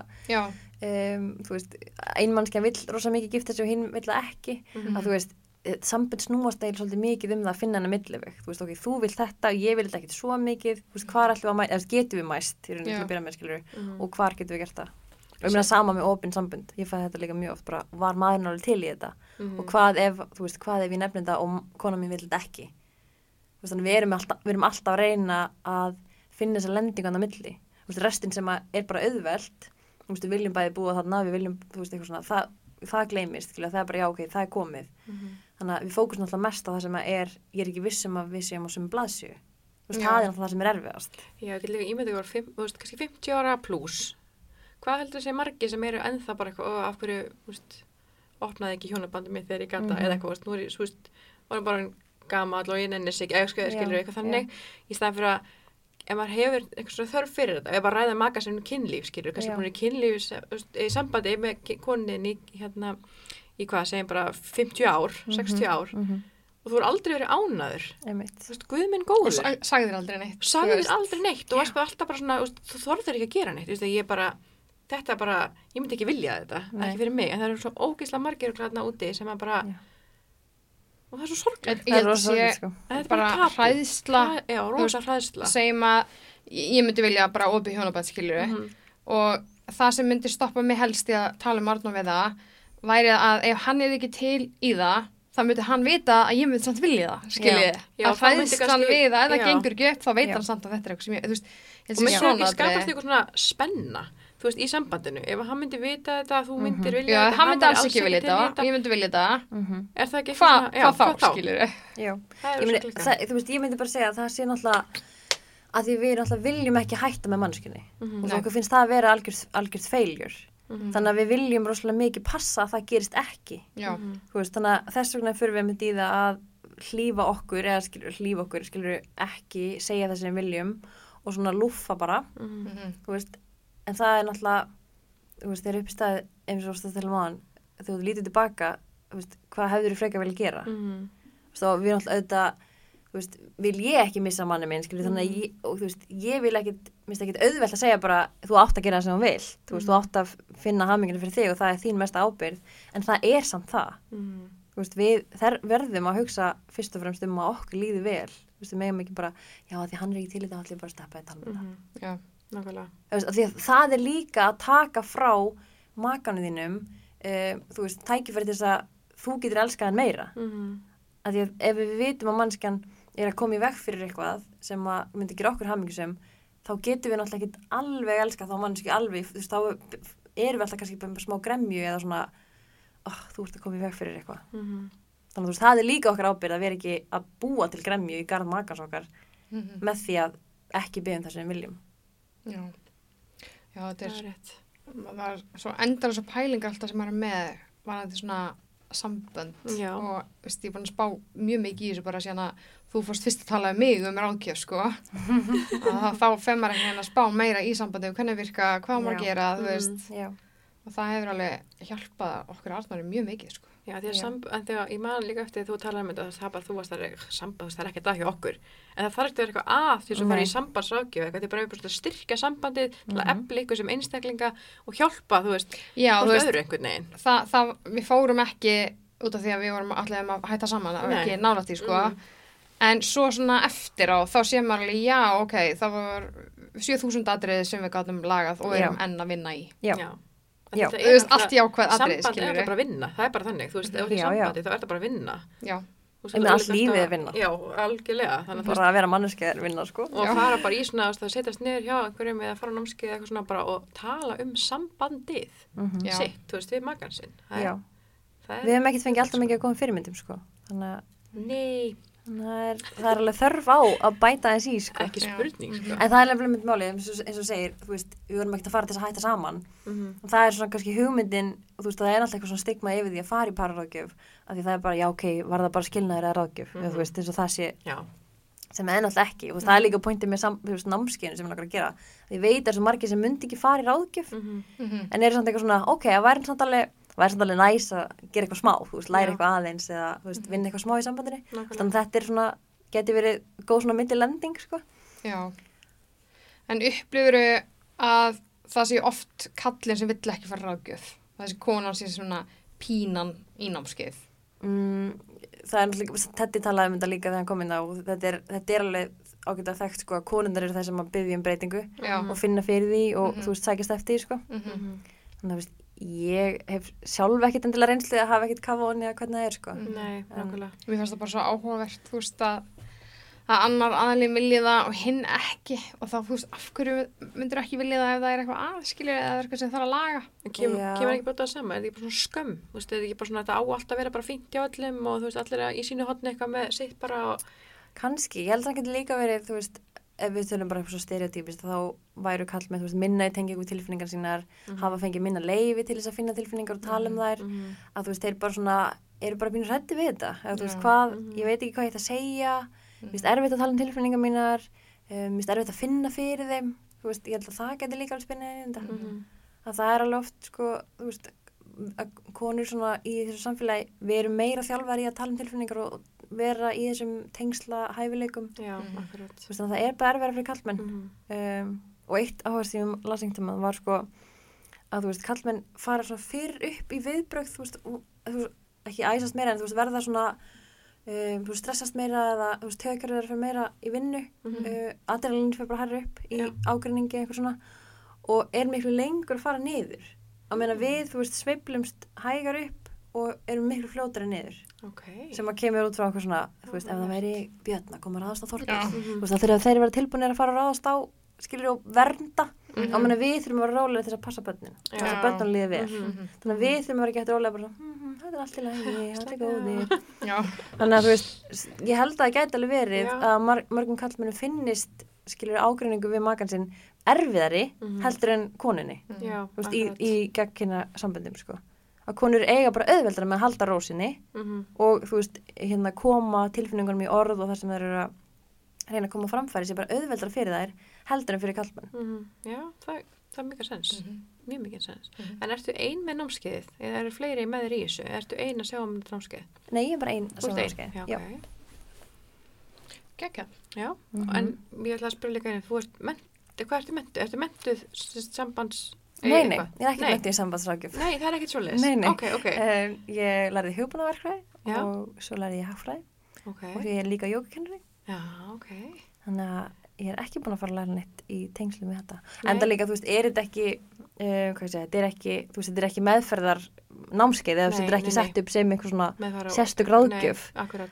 [SPEAKER 3] um, þú veist, einmannskja vill rosa mikið gifta sig og hinn vill það ekki.
[SPEAKER 1] Mhm.
[SPEAKER 3] Að þú veist, sambund snúast eða svolítið mikið um það að finna hana milliveg. Þú veist, ok, þú vill þetta og ég vil þetta ekkit svo mikið. Þú veist, hvar ætlum við að mæst, eða getum við mæst, í rauninni til að byrja með, skilur
[SPEAKER 1] Mhm.
[SPEAKER 3] og hvar getum við gert það. og ég meina sama með opinn sambund ég fæði þetta líka mjög oft bara var maðurinn alveg til í þetta
[SPEAKER 1] Mhm.
[SPEAKER 3] og hvað ef, þú veist, hvað ef ég nefnir þetta og kona mín vil þetta ekki þú veist, þannig við erum alltaf, við erum alltaf að reyna að finna þessa lendingu hann á milli þú veist, restin sem er bara auðvelt þú veist, við viljum bæði búa þarna við viljum, þú veist, eitthvað svona, það, það gleymist það er bara, já, ok, það er komið
[SPEAKER 1] Mhm.
[SPEAKER 3] Þannig að við fókusum alltaf mest á það sem að er ég er ekki viss um að við séum á sem blaðsju þú veist, það er alltaf það sem er erfiðast.
[SPEAKER 1] Já, ég get líka ímyndið fimm- þú veist, kannski 50 ára pluss. Hvað heldur þessi margi sem eru ennþá bara eitthvað, af hverju, þú veist, opnaði ekki hjónabandi mitt þegar ég gata,
[SPEAKER 3] Mhm.
[SPEAKER 1] eða eitthvað, þú veist, nú er ég, þú veist, bara gamall og ég nenni sig, eða skilur, eitthvað þannig, í staðan fyrir að ef maður hefur svona þörf fyrir þetta, ef bara ræða maka sem kynlíf, skilur, kannski kynlíf í sambandi með konin í, hérna, í hvað, segjum bara 50 ár, 60 ár,
[SPEAKER 3] mm -hmm.
[SPEAKER 1] og þú er aldrei verið ánaður, veist, guð minn
[SPEAKER 2] og
[SPEAKER 1] góður.
[SPEAKER 2] sa- sagðir aldrei neitt þú
[SPEAKER 1] sagði
[SPEAKER 2] veist.
[SPEAKER 1] þér aldrei neitt og varst bara alltaf bara svona, þú þorður ekki að gera neitt, veist, ég bara, þetta bara, ég myndi ekki vilja þetta,
[SPEAKER 3] Nei.
[SPEAKER 1] ekki fyrir mig, en það eru svo ógeðslega margir glæðna úti sem að bara,
[SPEAKER 3] Já.
[SPEAKER 1] og það er svo sorglega,
[SPEAKER 2] ég held að sé
[SPEAKER 3] sko.
[SPEAKER 1] er
[SPEAKER 2] bara hræðsla
[SPEAKER 1] Hræ- já, rosa hræðsla,
[SPEAKER 2] segjum að ég myndi vilja bara opið hjónabæð skilur
[SPEAKER 1] Mhm.
[SPEAKER 2] og það sem myndi stoppa mig helst í að tala um Arnó við það væri að ef hann er ekki til í það þá myndi hann vita að ég myndi samt vilja það skiljið, að
[SPEAKER 1] þá
[SPEAKER 2] hræðslan
[SPEAKER 1] kannski-
[SPEAKER 2] við það ef það gengur ekki upp þá veit
[SPEAKER 3] Já.
[SPEAKER 2] hann samt að þetta er eitthvað sem ég, þú veist, ég
[SPEAKER 1] og myndi
[SPEAKER 2] að
[SPEAKER 1] það ekki skapast eitthvað svona spenna, þú veist, í sambandinu, ef hann myndi vita þetta, þú myndir vilja þetta,
[SPEAKER 2] hann myndi alls ekki vilja þetta og ég myndi vilja þetta.
[SPEAKER 3] Mm
[SPEAKER 1] er það ekki
[SPEAKER 2] Hva,
[SPEAKER 1] eitthvað svona, já,
[SPEAKER 2] hvað þá? skiljið
[SPEAKER 3] já. Þú veist, ég myndi bara segja að það sé náttúrulega að því við náttúrulega viljum ekki hætta með mannskunni
[SPEAKER 1] Mhm.
[SPEAKER 3] og
[SPEAKER 2] Nei.
[SPEAKER 3] svo okkur finnst það að vera algjörð, algjörð feiljur
[SPEAKER 1] Mhm.
[SPEAKER 3] þannig að við viljum rosalega mikið passa að það gerist ekki Þú veist, þannig að þess vegna fyrir við í það að hlýfa okkur eða skilur, hlýfa okkur, skilur ekki segja það sem við viljum og svona lúffa bara,
[SPEAKER 1] Mhm.
[SPEAKER 2] mhm,
[SPEAKER 3] þú veist en það er náttúrulega eru upp í stað eins og stað til maðan þú lítið tilbaka, veist, hvað hefur þú frekar vilja gera
[SPEAKER 1] Mhm.
[SPEAKER 3] þú veist, og við náttúrulega auðvitað veist, vil ég ekki missa manni minn skilur, þannig að ég, og veist, ég vil ekkit minnst ekkit auðvelt að segja bara þú átt að gera það sem þú vil, þú veist, þú átt að finna haminginu fyrir þig og það er þín mesta ábyrð en það er samt það. Veist, við þær verðum að hugsa fyrst og fremst um að okkur líði vel. Við megum ekki bara, já, því hann er ekki til í þetta þá ætlum ég bara að steppa í tala um
[SPEAKER 1] Mhm.
[SPEAKER 2] já,
[SPEAKER 1] nákvæmlega.
[SPEAKER 3] Það það er líka að taka frá makanu þínum uh, þú veist, tækifæri þess að þú getur elskað hann meira.
[SPEAKER 1] Mhm.
[SPEAKER 3] af því að ef við vitum að mannskjan er að koma í veg fyrir eitthvað sem að myndi gera okkur hamingisum þá getum við náttúrulega ekki alveg elskað þá mannski alveg, þú veist, þá erum við alltaf kannski bara smá gremju eða svona oh, þú ert að koma í veg fyrir eitthvað.
[SPEAKER 1] Mhm.
[SPEAKER 3] þannig að þú veist, það er líka okkar ábyrð að vera ekki að búa til gremju í garð makans okkar
[SPEAKER 2] mhm,
[SPEAKER 3] með því að ekki byggja um það sem við viljum.
[SPEAKER 2] Já. Já, þetta er
[SPEAKER 1] er
[SPEAKER 2] svo endar svo pælingar alltaf sem maður er með var þetta svona sambönd
[SPEAKER 1] Já.
[SPEAKER 2] og veist, ég er búin að spá mjög mikið í þessu bara síðan að þú fórst fyrst að tala um mig um ráðgjöf sko að þá fer maður ekki að spá meira í sambandi um hvernig virka, hvað maður gera þú
[SPEAKER 1] Mhm.
[SPEAKER 2] veist,
[SPEAKER 3] já,
[SPEAKER 2] og það hefur alveg hjálpað okkur Arnari mjög mikið sko
[SPEAKER 1] Já, því að
[SPEAKER 3] Já.
[SPEAKER 1] samb- en þegar ég man líka eftir þú talaði um þetta, það bara þú varst að samband, það er ekki það hjá okkur, en það þarf ekki að vera eitthvað að því sem fara í sambandsrákjöf, eitthvað, þetta er bara einhvern veginn að styrkja sambandið til að
[SPEAKER 3] Mhm.
[SPEAKER 1] efla ykkur sem einstaklinga og hjálpa, þú veist,
[SPEAKER 2] Já, þú veist,
[SPEAKER 1] öðru einhvern veginn.
[SPEAKER 2] það, það, við fórum ekki út af því að við vorum allir að hætta saman
[SPEAKER 1] Nei.
[SPEAKER 2] ekki nálægt í sko
[SPEAKER 1] Mhm.
[SPEAKER 2] en svo svona eftir á þá sé maður alveg já ok það var 7000 atriði sem við gátum lagað og
[SPEAKER 3] Já.
[SPEAKER 2] erum enn að vinna í
[SPEAKER 3] já,
[SPEAKER 1] En
[SPEAKER 3] Já.
[SPEAKER 2] þú veist allt jákvæð atriði
[SPEAKER 1] Samband er
[SPEAKER 2] skilur
[SPEAKER 1] alltaf bara að vinna, það er bara þannig, þú veist, ef
[SPEAKER 3] Já, já.
[SPEAKER 1] sambandi þá er þetta bara að vinna.
[SPEAKER 2] já,
[SPEAKER 3] Ég
[SPEAKER 1] það
[SPEAKER 3] allt
[SPEAKER 1] er
[SPEAKER 3] lífið er vinna.
[SPEAKER 1] Já, algjörlega, þannig
[SPEAKER 3] bara að vera manneski er vinna sko
[SPEAKER 1] og
[SPEAKER 2] Já.
[SPEAKER 1] fara bara í svona, þú veist, að setjast niður hjá einhverjum eða fara á námskeið eða eitthvað svona bara og tala um sambandið
[SPEAKER 3] Mhm.
[SPEAKER 2] Já.
[SPEAKER 1] sitt, þú veist, við makan sinn. Það er-
[SPEAKER 3] já,
[SPEAKER 1] Það er,
[SPEAKER 3] við hefum ekkert fengið alltaf mikið að koma fyrirmyndum sko þannig að
[SPEAKER 1] nei,
[SPEAKER 3] það er, það er alveg þörf á að bæta þess í sko
[SPEAKER 1] ekki spurning, sko.
[SPEAKER 3] En það er nefnilega mynd málið, eins eins og segir, veist, við vorum ekkert að fara til þess að hætta saman.
[SPEAKER 1] Mhm.
[SPEAKER 3] Og það er svona kannski hugmyndin, og þú veist, það er alltaf eitthvað svona stigma yfir því að fara í pararáðgjöf, af því það er bara, já, ok, var það bara skilnaður eða ráðgjöf, mm
[SPEAKER 1] Mhm.
[SPEAKER 3] þú veist, eins og það sé,
[SPEAKER 1] Já,
[SPEAKER 3] sem er náttúrulega ekki. Og það er líka pointið með sam, veist, námskeiðinu sem við langar að gera. Því veit að svo margir sem myndi ekki fara í ráðgjöf,
[SPEAKER 1] mhm.
[SPEAKER 2] mhm,
[SPEAKER 3] en eru samt eitthvað svona, ok, væri alveg næs að gera eitthvað smá, þú veist, læra eitthvað aðeins eða, þú veist, vinna eitthvað smá í sambandinu. Þannig að þetta er svona, geti verið góð svona myndi lending, sko.
[SPEAKER 2] já en upplifuru að það sé oft kallin sem vill ekki fara ráðgjöf sé konan sé svona pínan í námskeið
[SPEAKER 3] Mm, það er náttúrulega, þetta talaði um þetta líka þegar hann kom inn á, þetta er, þetta er alveg ágætt að þekkt sko að konundar eru það sem að byggja um breytingu
[SPEAKER 2] já,
[SPEAKER 3] og finna fyrir því og
[SPEAKER 2] Mhm.
[SPEAKER 3] þú veist sko.
[SPEAKER 2] mhm,
[SPEAKER 1] Mhm.
[SPEAKER 3] þannig veist, ég hef sjálf ekkit endilega reynslu að hafa ekkit kafa onni eða hvernig það er sko.
[SPEAKER 1] Nei, nákvæmlega.
[SPEAKER 2] Mér finnst það bara svo áhugavert, þú veist, að, að annar aðalinn vilji það og hinn ekki og þá, þú veist, af hverju myndur ekki vilja það ef það er eitthvað aðskilur eða eitthvað sem þarf að laga.
[SPEAKER 1] En Kem, kemur ekki bara það sama, er þetta ekki bara svona skömm þú veist, er þetta ekki bara svona, þetta á alltaf að vera bara fínt hjá öllum og þú veist, allir að í sínu hotni eitthvað með sitt bara og,
[SPEAKER 3] Kanski, ég held að það getur líka verið, þú veist, ef við tölum bara eitthvað stereotypist, þá væru kall með, veist, minna í tengingu tilfinningar sínar, hafa fengið minna leifi til þess að finna tilfinningar og tala um þær,
[SPEAKER 1] Mhm.
[SPEAKER 3] að þú veist, þeir bara svona, eru bara býnur hrætti við þetta, eða veist, hvað,
[SPEAKER 1] Mhm.
[SPEAKER 3] ég veit ekki hvað ég ætti að segja, mér finnst erfitt að tala um tilfinningar mínar, um, mér finnst erfitt að finna fyrir þeim, veist, ég held að það getur líka alveg spinnið
[SPEAKER 1] Mhm.
[SPEAKER 3] að það er alveg oft, sko, þú veist, konur svona í þessu samfélagi, við erum meira þjálfar í að tala um tilfinningar og vera í þessum tengsla hæfileikum,
[SPEAKER 2] Mhm.
[SPEAKER 3] þannig að það er bara erfiðar fyrir kallmenn
[SPEAKER 1] Mhm.
[SPEAKER 3] um, og eitt áherslu sem ég las einhvern tímann var sko að þú veist, kallmenn fara svona fyrr upp í viðbrögð, þú veist, þú veist ekki æsast meira en þú veist, verða svona um, þú veist, stressast meira eða þú veist, tökarður fyrir meira í vinnu
[SPEAKER 1] Mhm.
[SPEAKER 3] uh, adrenalin fyrir bara hærra upp í
[SPEAKER 1] Já.
[SPEAKER 3] ágreiningi eitthvað svona og er miklu lengur að fara niður á meina við, þú veist, sveiflumst hægar upp og erum miklu fljótari niður.
[SPEAKER 1] Ok.
[SPEAKER 3] Sem að kemur út frá eitthvað svona þú veist, ef það væri björn að koma að ráðast á
[SPEAKER 1] Mhm.
[SPEAKER 3] þú veist, þá þurfa þeir að vera tilbúinir að fara að ráðast á skilur og vernda
[SPEAKER 1] Mhm.
[SPEAKER 3] á meina við þurfum að vera rólega til þess að passa börnin. Þess að börnum líði vel.
[SPEAKER 1] Mhm.
[SPEAKER 3] þannig að við þurfum að vera gett rólega bara, hm, þetta er allt í lagi, þetta er góðir þannig að þú veist, ég held að það gæti alveg verið
[SPEAKER 1] Já.
[SPEAKER 3] að mörgum kallmennum finnist skilur ágreiningu við makan sinn erfiðari
[SPEAKER 1] Mhm.
[SPEAKER 3] heldur en þú veist, í, í gegnkynna samböndum sko. Að konur eiga bara auðveldra með að halda rósinni
[SPEAKER 1] Mhm.
[SPEAKER 3] og þú veist, hérna koma tilfinningunum í orð og það sem þeir eru að reyna að koma framfæri sé bara auðveldra fyrir þær heldur en fyrir kallmenn
[SPEAKER 1] Mhm. já, það, það er mikið sens
[SPEAKER 2] Mhm.
[SPEAKER 1] mjög mikið sens
[SPEAKER 2] Mhm.
[SPEAKER 1] en ertu ein með námskeiðið eða eru fleiri með þér í þessu ertu ein að sjá um námskeið
[SPEAKER 3] Nei, ég er bara ein
[SPEAKER 1] Þú ert ein?
[SPEAKER 3] sjónvarpskeið.
[SPEAKER 1] já,
[SPEAKER 3] Já.
[SPEAKER 1] ok
[SPEAKER 2] gekkja.
[SPEAKER 1] Já,
[SPEAKER 3] Mhm.
[SPEAKER 1] en ég ætla að spyrja líka einu, þú ert ment, hvað ertu mentuð? Ertu mentuð sambands...
[SPEAKER 3] Nei, nei, ég er ekki mættið í sambandsrákjöf
[SPEAKER 1] Nei, það er ekkert svoleiðis.
[SPEAKER 3] Nei, nei.
[SPEAKER 1] Ok, ok,
[SPEAKER 3] um, Ég lærði hugbúnaverkfræði og svo lærði ég hagfræði
[SPEAKER 1] ok.
[SPEAKER 3] og ég er líka
[SPEAKER 1] ok.
[SPEAKER 3] þannig að ég er ekki búin að fara að læra neitt í tengslu með þetta
[SPEAKER 1] Nei.
[SPEAKER 3] enda líka, þú veist, er þetta ekki uh, ég segja, þetta er ekki, þú veist, þetta er ekki meðferðar námskeið eða þetta er ekki
[SPEAKER 1] nei,
[SPEAKER 3] sett upp sem einhver svona sérstök ráðgjöf.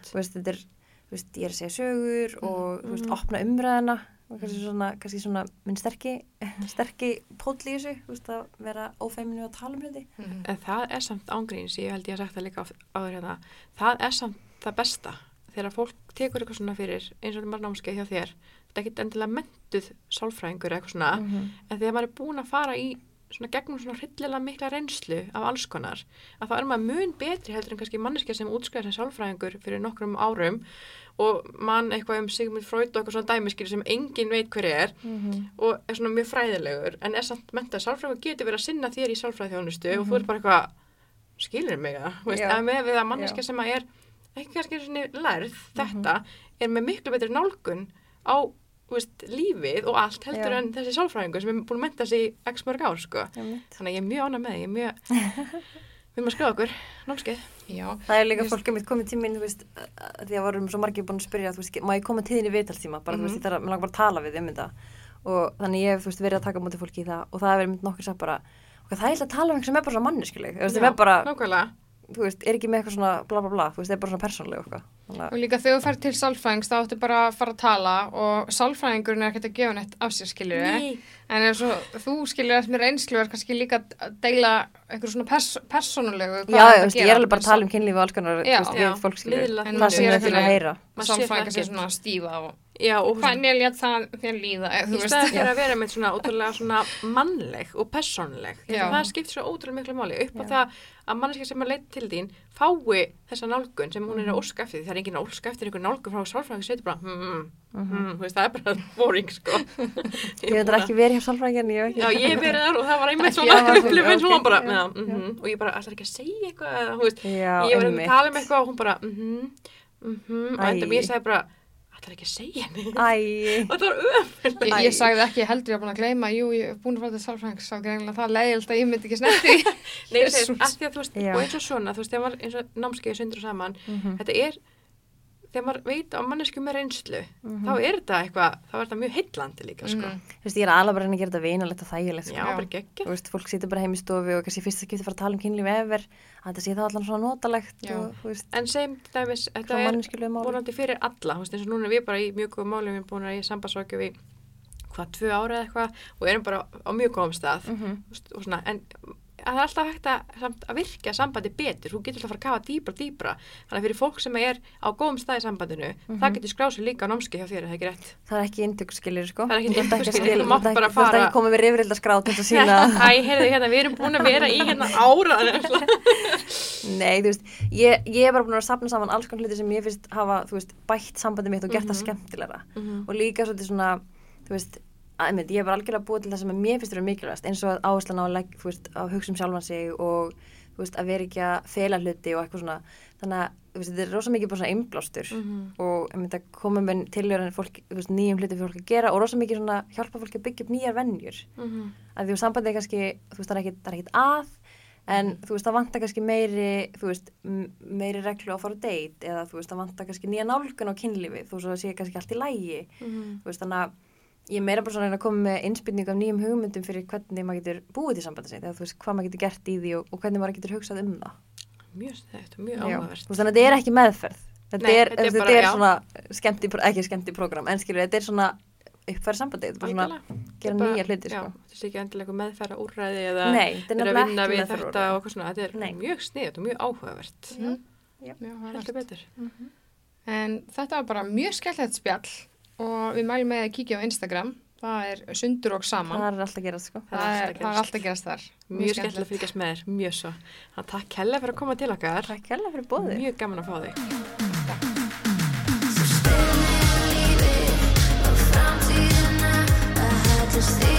[SPEAKER 3] Þú veist, þetta er, þú veist, ég er að segja sögur og, þú veist,
[SPEAKER 1] Mhm.
[SPEAKER 3] opna umræðina og kannski svona, kannski svona minn sterki, sterki póll í þessu, veist, að vera ófeiminu að tala um hluti.
[SPEAKER 1] En það er samt ángríns, ég held ég að sagt það líka áður hérna, það er samt það besta þegar fólk tekur eitthvað svona fyrir eins og þetta var námskeið hjá þér þetta er ekkit endilega mentuð sálfræðingur eitthvað svona,
[SPEAKER 3] Mhm.
[SPEAKER 1] en þegar maður er búin að fara í svona gegnum svona hryllilega mikla reynslu af alls konar, að þá er maður mun betri heldur en kannski manneskja sem útskæður sem sálfræðingur fyrir nokkrum árum og mann eitthvað um Sigmund Freud og eitthvað svona dæmiskir sem engin veit hver er
[SPEAKER 3] Mhm.
[SPEAKER 1] og er svona mjög fræðilegur en er samt mentað sálfræðingur getur verið að sinna þér í sálfræðiþjónustu og þú er bara eitthvað skilur mig það, að með við að manneskja
[SPEAKER 3] Já.
[SPEAKER 1] sem að er ekki kannski svona lærð þetta er með miklu betri nálgun á veist, lífið og allt heldur
[SPEAKER 3] Já.
[SPEAKER 1] en þessi sálfræðingur sem er búin að menta sig í x mörg ár sko. Þannig að ég er mjög ánað með því, er við maður skrifa okkur, námskeið.
[SPEAKER 2] Já,
[SPEAKER 3] Það er líka
[SPEAKER 2] Just-
[SPEAKER 3] fólk að mitt komið tíminn, þú veist, að því að vorum svo margir búin að spyrja, þú veist, má ég koma tíðin í viðtalstíma, bara, þú veist,
[SPEAKER 1] Mhm.
[SPEAKER 3] ég þarf að, mér langar bara að tala við um þetta. Og þannig ég hef, þú veist, verið að taka móti fólki í það. Og það hefur mynd nokkur sagt bara, það er eitthvað að tala um eitthvað sem er bara svona manneskuleg, þú veist, er er ekki með eitthvað svona bla bla bla, þú veist, er bara svona persónleg og eitthvað. Þannig
[SPEAKER 2] og
[SPEAKER 3] að,
[SPEAKER 2] líka þegar þú fer til sálfræðings þá áttu bara að fara að tala og sálfræðingurinn er ekkert að gefa neitt af sér skilur
[SPEAKER 1] Nei.
[SPEAKER 2] en eins og þú skilur eftir með reynslu er kannski líka að deila einhver svona pers persónulegu
[SPEAKER 3] já, þú veist, ég er alveg bara að tala um kynlífi og alls konar, þú veist, við fólk
[SPEAKER 2] En
[SPEAKER 3] það sem það til að heyra.
[SPEAKER 1] Það
[SPEAKER 2] sálfræðingar
[SPEAKER 1] ekkert.
[SPEAKER 2] svona stífa og
[SPEAKER 1] Já,
[SPEAKER 2] hvernig létt það þér líða
[SPEAKER 1] í staðið fyrir að vera með svona ótrúlega svona mannleg og persónleg.
[SPEAKER 2] Já.
[SPEAKER 1] það skipt svo ótrúlega miklu máli. Upp á
[SPEAKER 3] Já.
[SPEAKER 1] það að manneskja sem er leitt til þín fái þessa nálgun sem hún er
[SPEAKER 3] Mhm.
[SPEAKER 1] að óska eftir því. Það er engin að óska eftir einhver nálgun frá sálfræðing sem setur bara hmm, hmm,
[SPEAKER 3] Mhm.
[SPEAKER 1] hmm, þú veist, það er bara boring sko.
[SPEAKER 3] Ég veit það ekki verið hjá sálfræðingin, ég hef
[SPEAKER 1] ég hef verið þar og það var einmitt svona
[SPEAKER 3] já, ok,
[SPEAKER 1] upplifin sem
[SPEAKER 3] ok,
[SPEAKER 1] hún bara,
[SPEAKER 3] já,
[SPEAKER 1] já,
[SPEAKER 3] já.
[SPEAKER 1] mhm, og ég bara, ætlar ekki að segja eitthvað?
[SPEAKER 3] Já,
[SPEAKER 1] ég var að tala um eitthvað og hún bara, mhm, mhm, og þetta ég sagði bara, ætlar ekki að segja henni og það var öfn
[SPEAKER 2] Ég, ég sagði ekki heldur, ég var búin að gleyma, jú, ég er búin að fara til greinlega það leiðilt að ég myndi ekki snerti.
[SPEAKER 1] Nei,
[SPEAKER 2] Jesus.
[SPEAKER 1] að að veist, og eins og svona, þú veist, þegar maður eins og námskeið sundur saman,
[SPEAKER 3] Mhm.
[SPEAKER 1] þetta er þegar maður veit á mannesku með reynslu þá er þetta eitthvað, þá er þetta mjög heillandi líka sko.
[SPEAKER 2] Mhm.
[SPEAKER 3] Þú veist, ég er alveg bara reyna að gera þetta vinalegt og þægilegt, sko.
[SPEAKER 1] já, bara geggja
[SPEAKER 3] Þú veist, fólk situr bara heim í stofu og kannski fyrst að að fara að tala um kynlíf efer, að þetta sé þá allan svona notalegt og, veist,
[SPEAKER 1] en segjum dæmis, þetta er vonandi fyrir alla, þú veist, eins og núna við bara í mjög góðum málum, við erum búin að í sambandsvækju við hvað, tvö ára eða eitthvað og erum bara á mjög góðum stað þú veist, og svona, en það er alltaf hægt að, að virka sambandi betur, þú getur alltaf að fara að kafa dýbra, dýbra, þannig að fyrir fólk sem er á góðum stað í sambandinu,
[SPEAKER 3] Mhm.
[SPEAKER 1] það getur skráð sér líka á námski hjá þér, er það ekki rétt?
[SPEAKER 3] Það er ekki inntökuskilir, sko.
[SPEAKER 1] Það er ekki
[SPEAKER 3] að skil-
[SPEAKER 1] þú mátt bara
[SPEAKER 3] ekki- Þú ert
[SPEAKER 1] fara-
[SPEAKER 3] ekki komið með að sína
[SPEAKER 1] Æ, heyrðu hérna, við erum búin að vera í hérna ára
[SPEAKER 3] Nei, þú veist, ég, ég er bara búin að sapna saman alls konar hluti sem ég finnst hafa, þú veist, bætt sambandi mitt og gert það skemmtilegra
[SPEAKER 1] Mhm.
[SPEAKER 3] og líka svolítið svona, þú veist, að, einmitt, ég er bara algjörlega búið til það sem að mér finnst vera mikilvægast eins og áherslan á að, að hugsa um sjálfan sig og veist, að vera ekki að fela hluti og eitthvað svona, þannig að veist, þetta er rosa mikið bara svona einblástur
[SPEAKER 1] Mhm.
[SPEAKER 3] og einmitt að koma með tilhjóðan fólk, veist, nýjum hluti fyrir fólk að gera og rosa mikið svona hjálpa fólki að byggja upp nýjar vennjur
[SPEAKER 1] Mhm.
[SPEAKER 3] að því að sambandið er kannski, þú veist, það er ekkit, það er að en þú veist, það vantar kannski meiri veist, meiri reglu að fara á date eða þú veist, það vantar kannski nýja nálgun á kynlífi, þú veist, það sé kannski allt í lægi þú veist, þannig að ég er meira bara svona að koma með innspilningu af nýjum hugmyndum fyrir hvernig maður getur búið til sambandið sitt eða þú veist, hvað maður getur gert í því og, og hvernig maður getur hugsað um það
[SPEAKER 1] Mjög stætt og mjög áhugavert.
[SPEAKER 3] Veist, þannig að þetta er ekki meðferð þetta
[SPEAKER 1] Nei,
[SPEAKER 3] er,
[SPEAKER 1] þetta er
[SPEAKER 3] þetta
[SPEAKER 1] bara-
[SPEAKER 3] er
[SPEAKER 1] já.
[SPEAKER 3] svona skemmti, ekki skemmti program en skilur, þetta er svona uppfæra sambandið, þetta er bara svona
[SPEAKER 1] Algjörlega.
[SPEAKER 3] gera
[SPEAKER 1] Bara-
[SPEAKER 3] nýja hluti, sko.
[SPEAKER 1] þetta er ekki endilega meðferða úrræði eða
[SPEAKER 3] Nei, þetta er
[SPEAKER 1] vera að vinna við þetta svona. Þetta er
[SPEAKER 3] Nei.
[SPEAKER 1] mjög sniðt og mjög áhugavert.
[SPEAKER 2] Mhm. Það er
[SPEAKER 1] Heldur betur.
[SPEAKER 2] En þetta var bara mjög skemmtilegt spjall og við mælum með að kíkja á Instagram. Það er sundur og saman.
[SPEAKER 3] það er alltaf að gera, sko
[SPEAKER 2] Það er, það er alltaf gerast þar.
[SPEAKER 1] Mjög skemmtilega að fylgjast með þér, mjög svo. Þannig takk hella fyrir að koma til okkar.
[SPEAKER 3] Takk hella fyrir bóðið.
[SPEAKER 1] Mjög gaman að fá þig.
[SPEAKER 4] Það yfir mig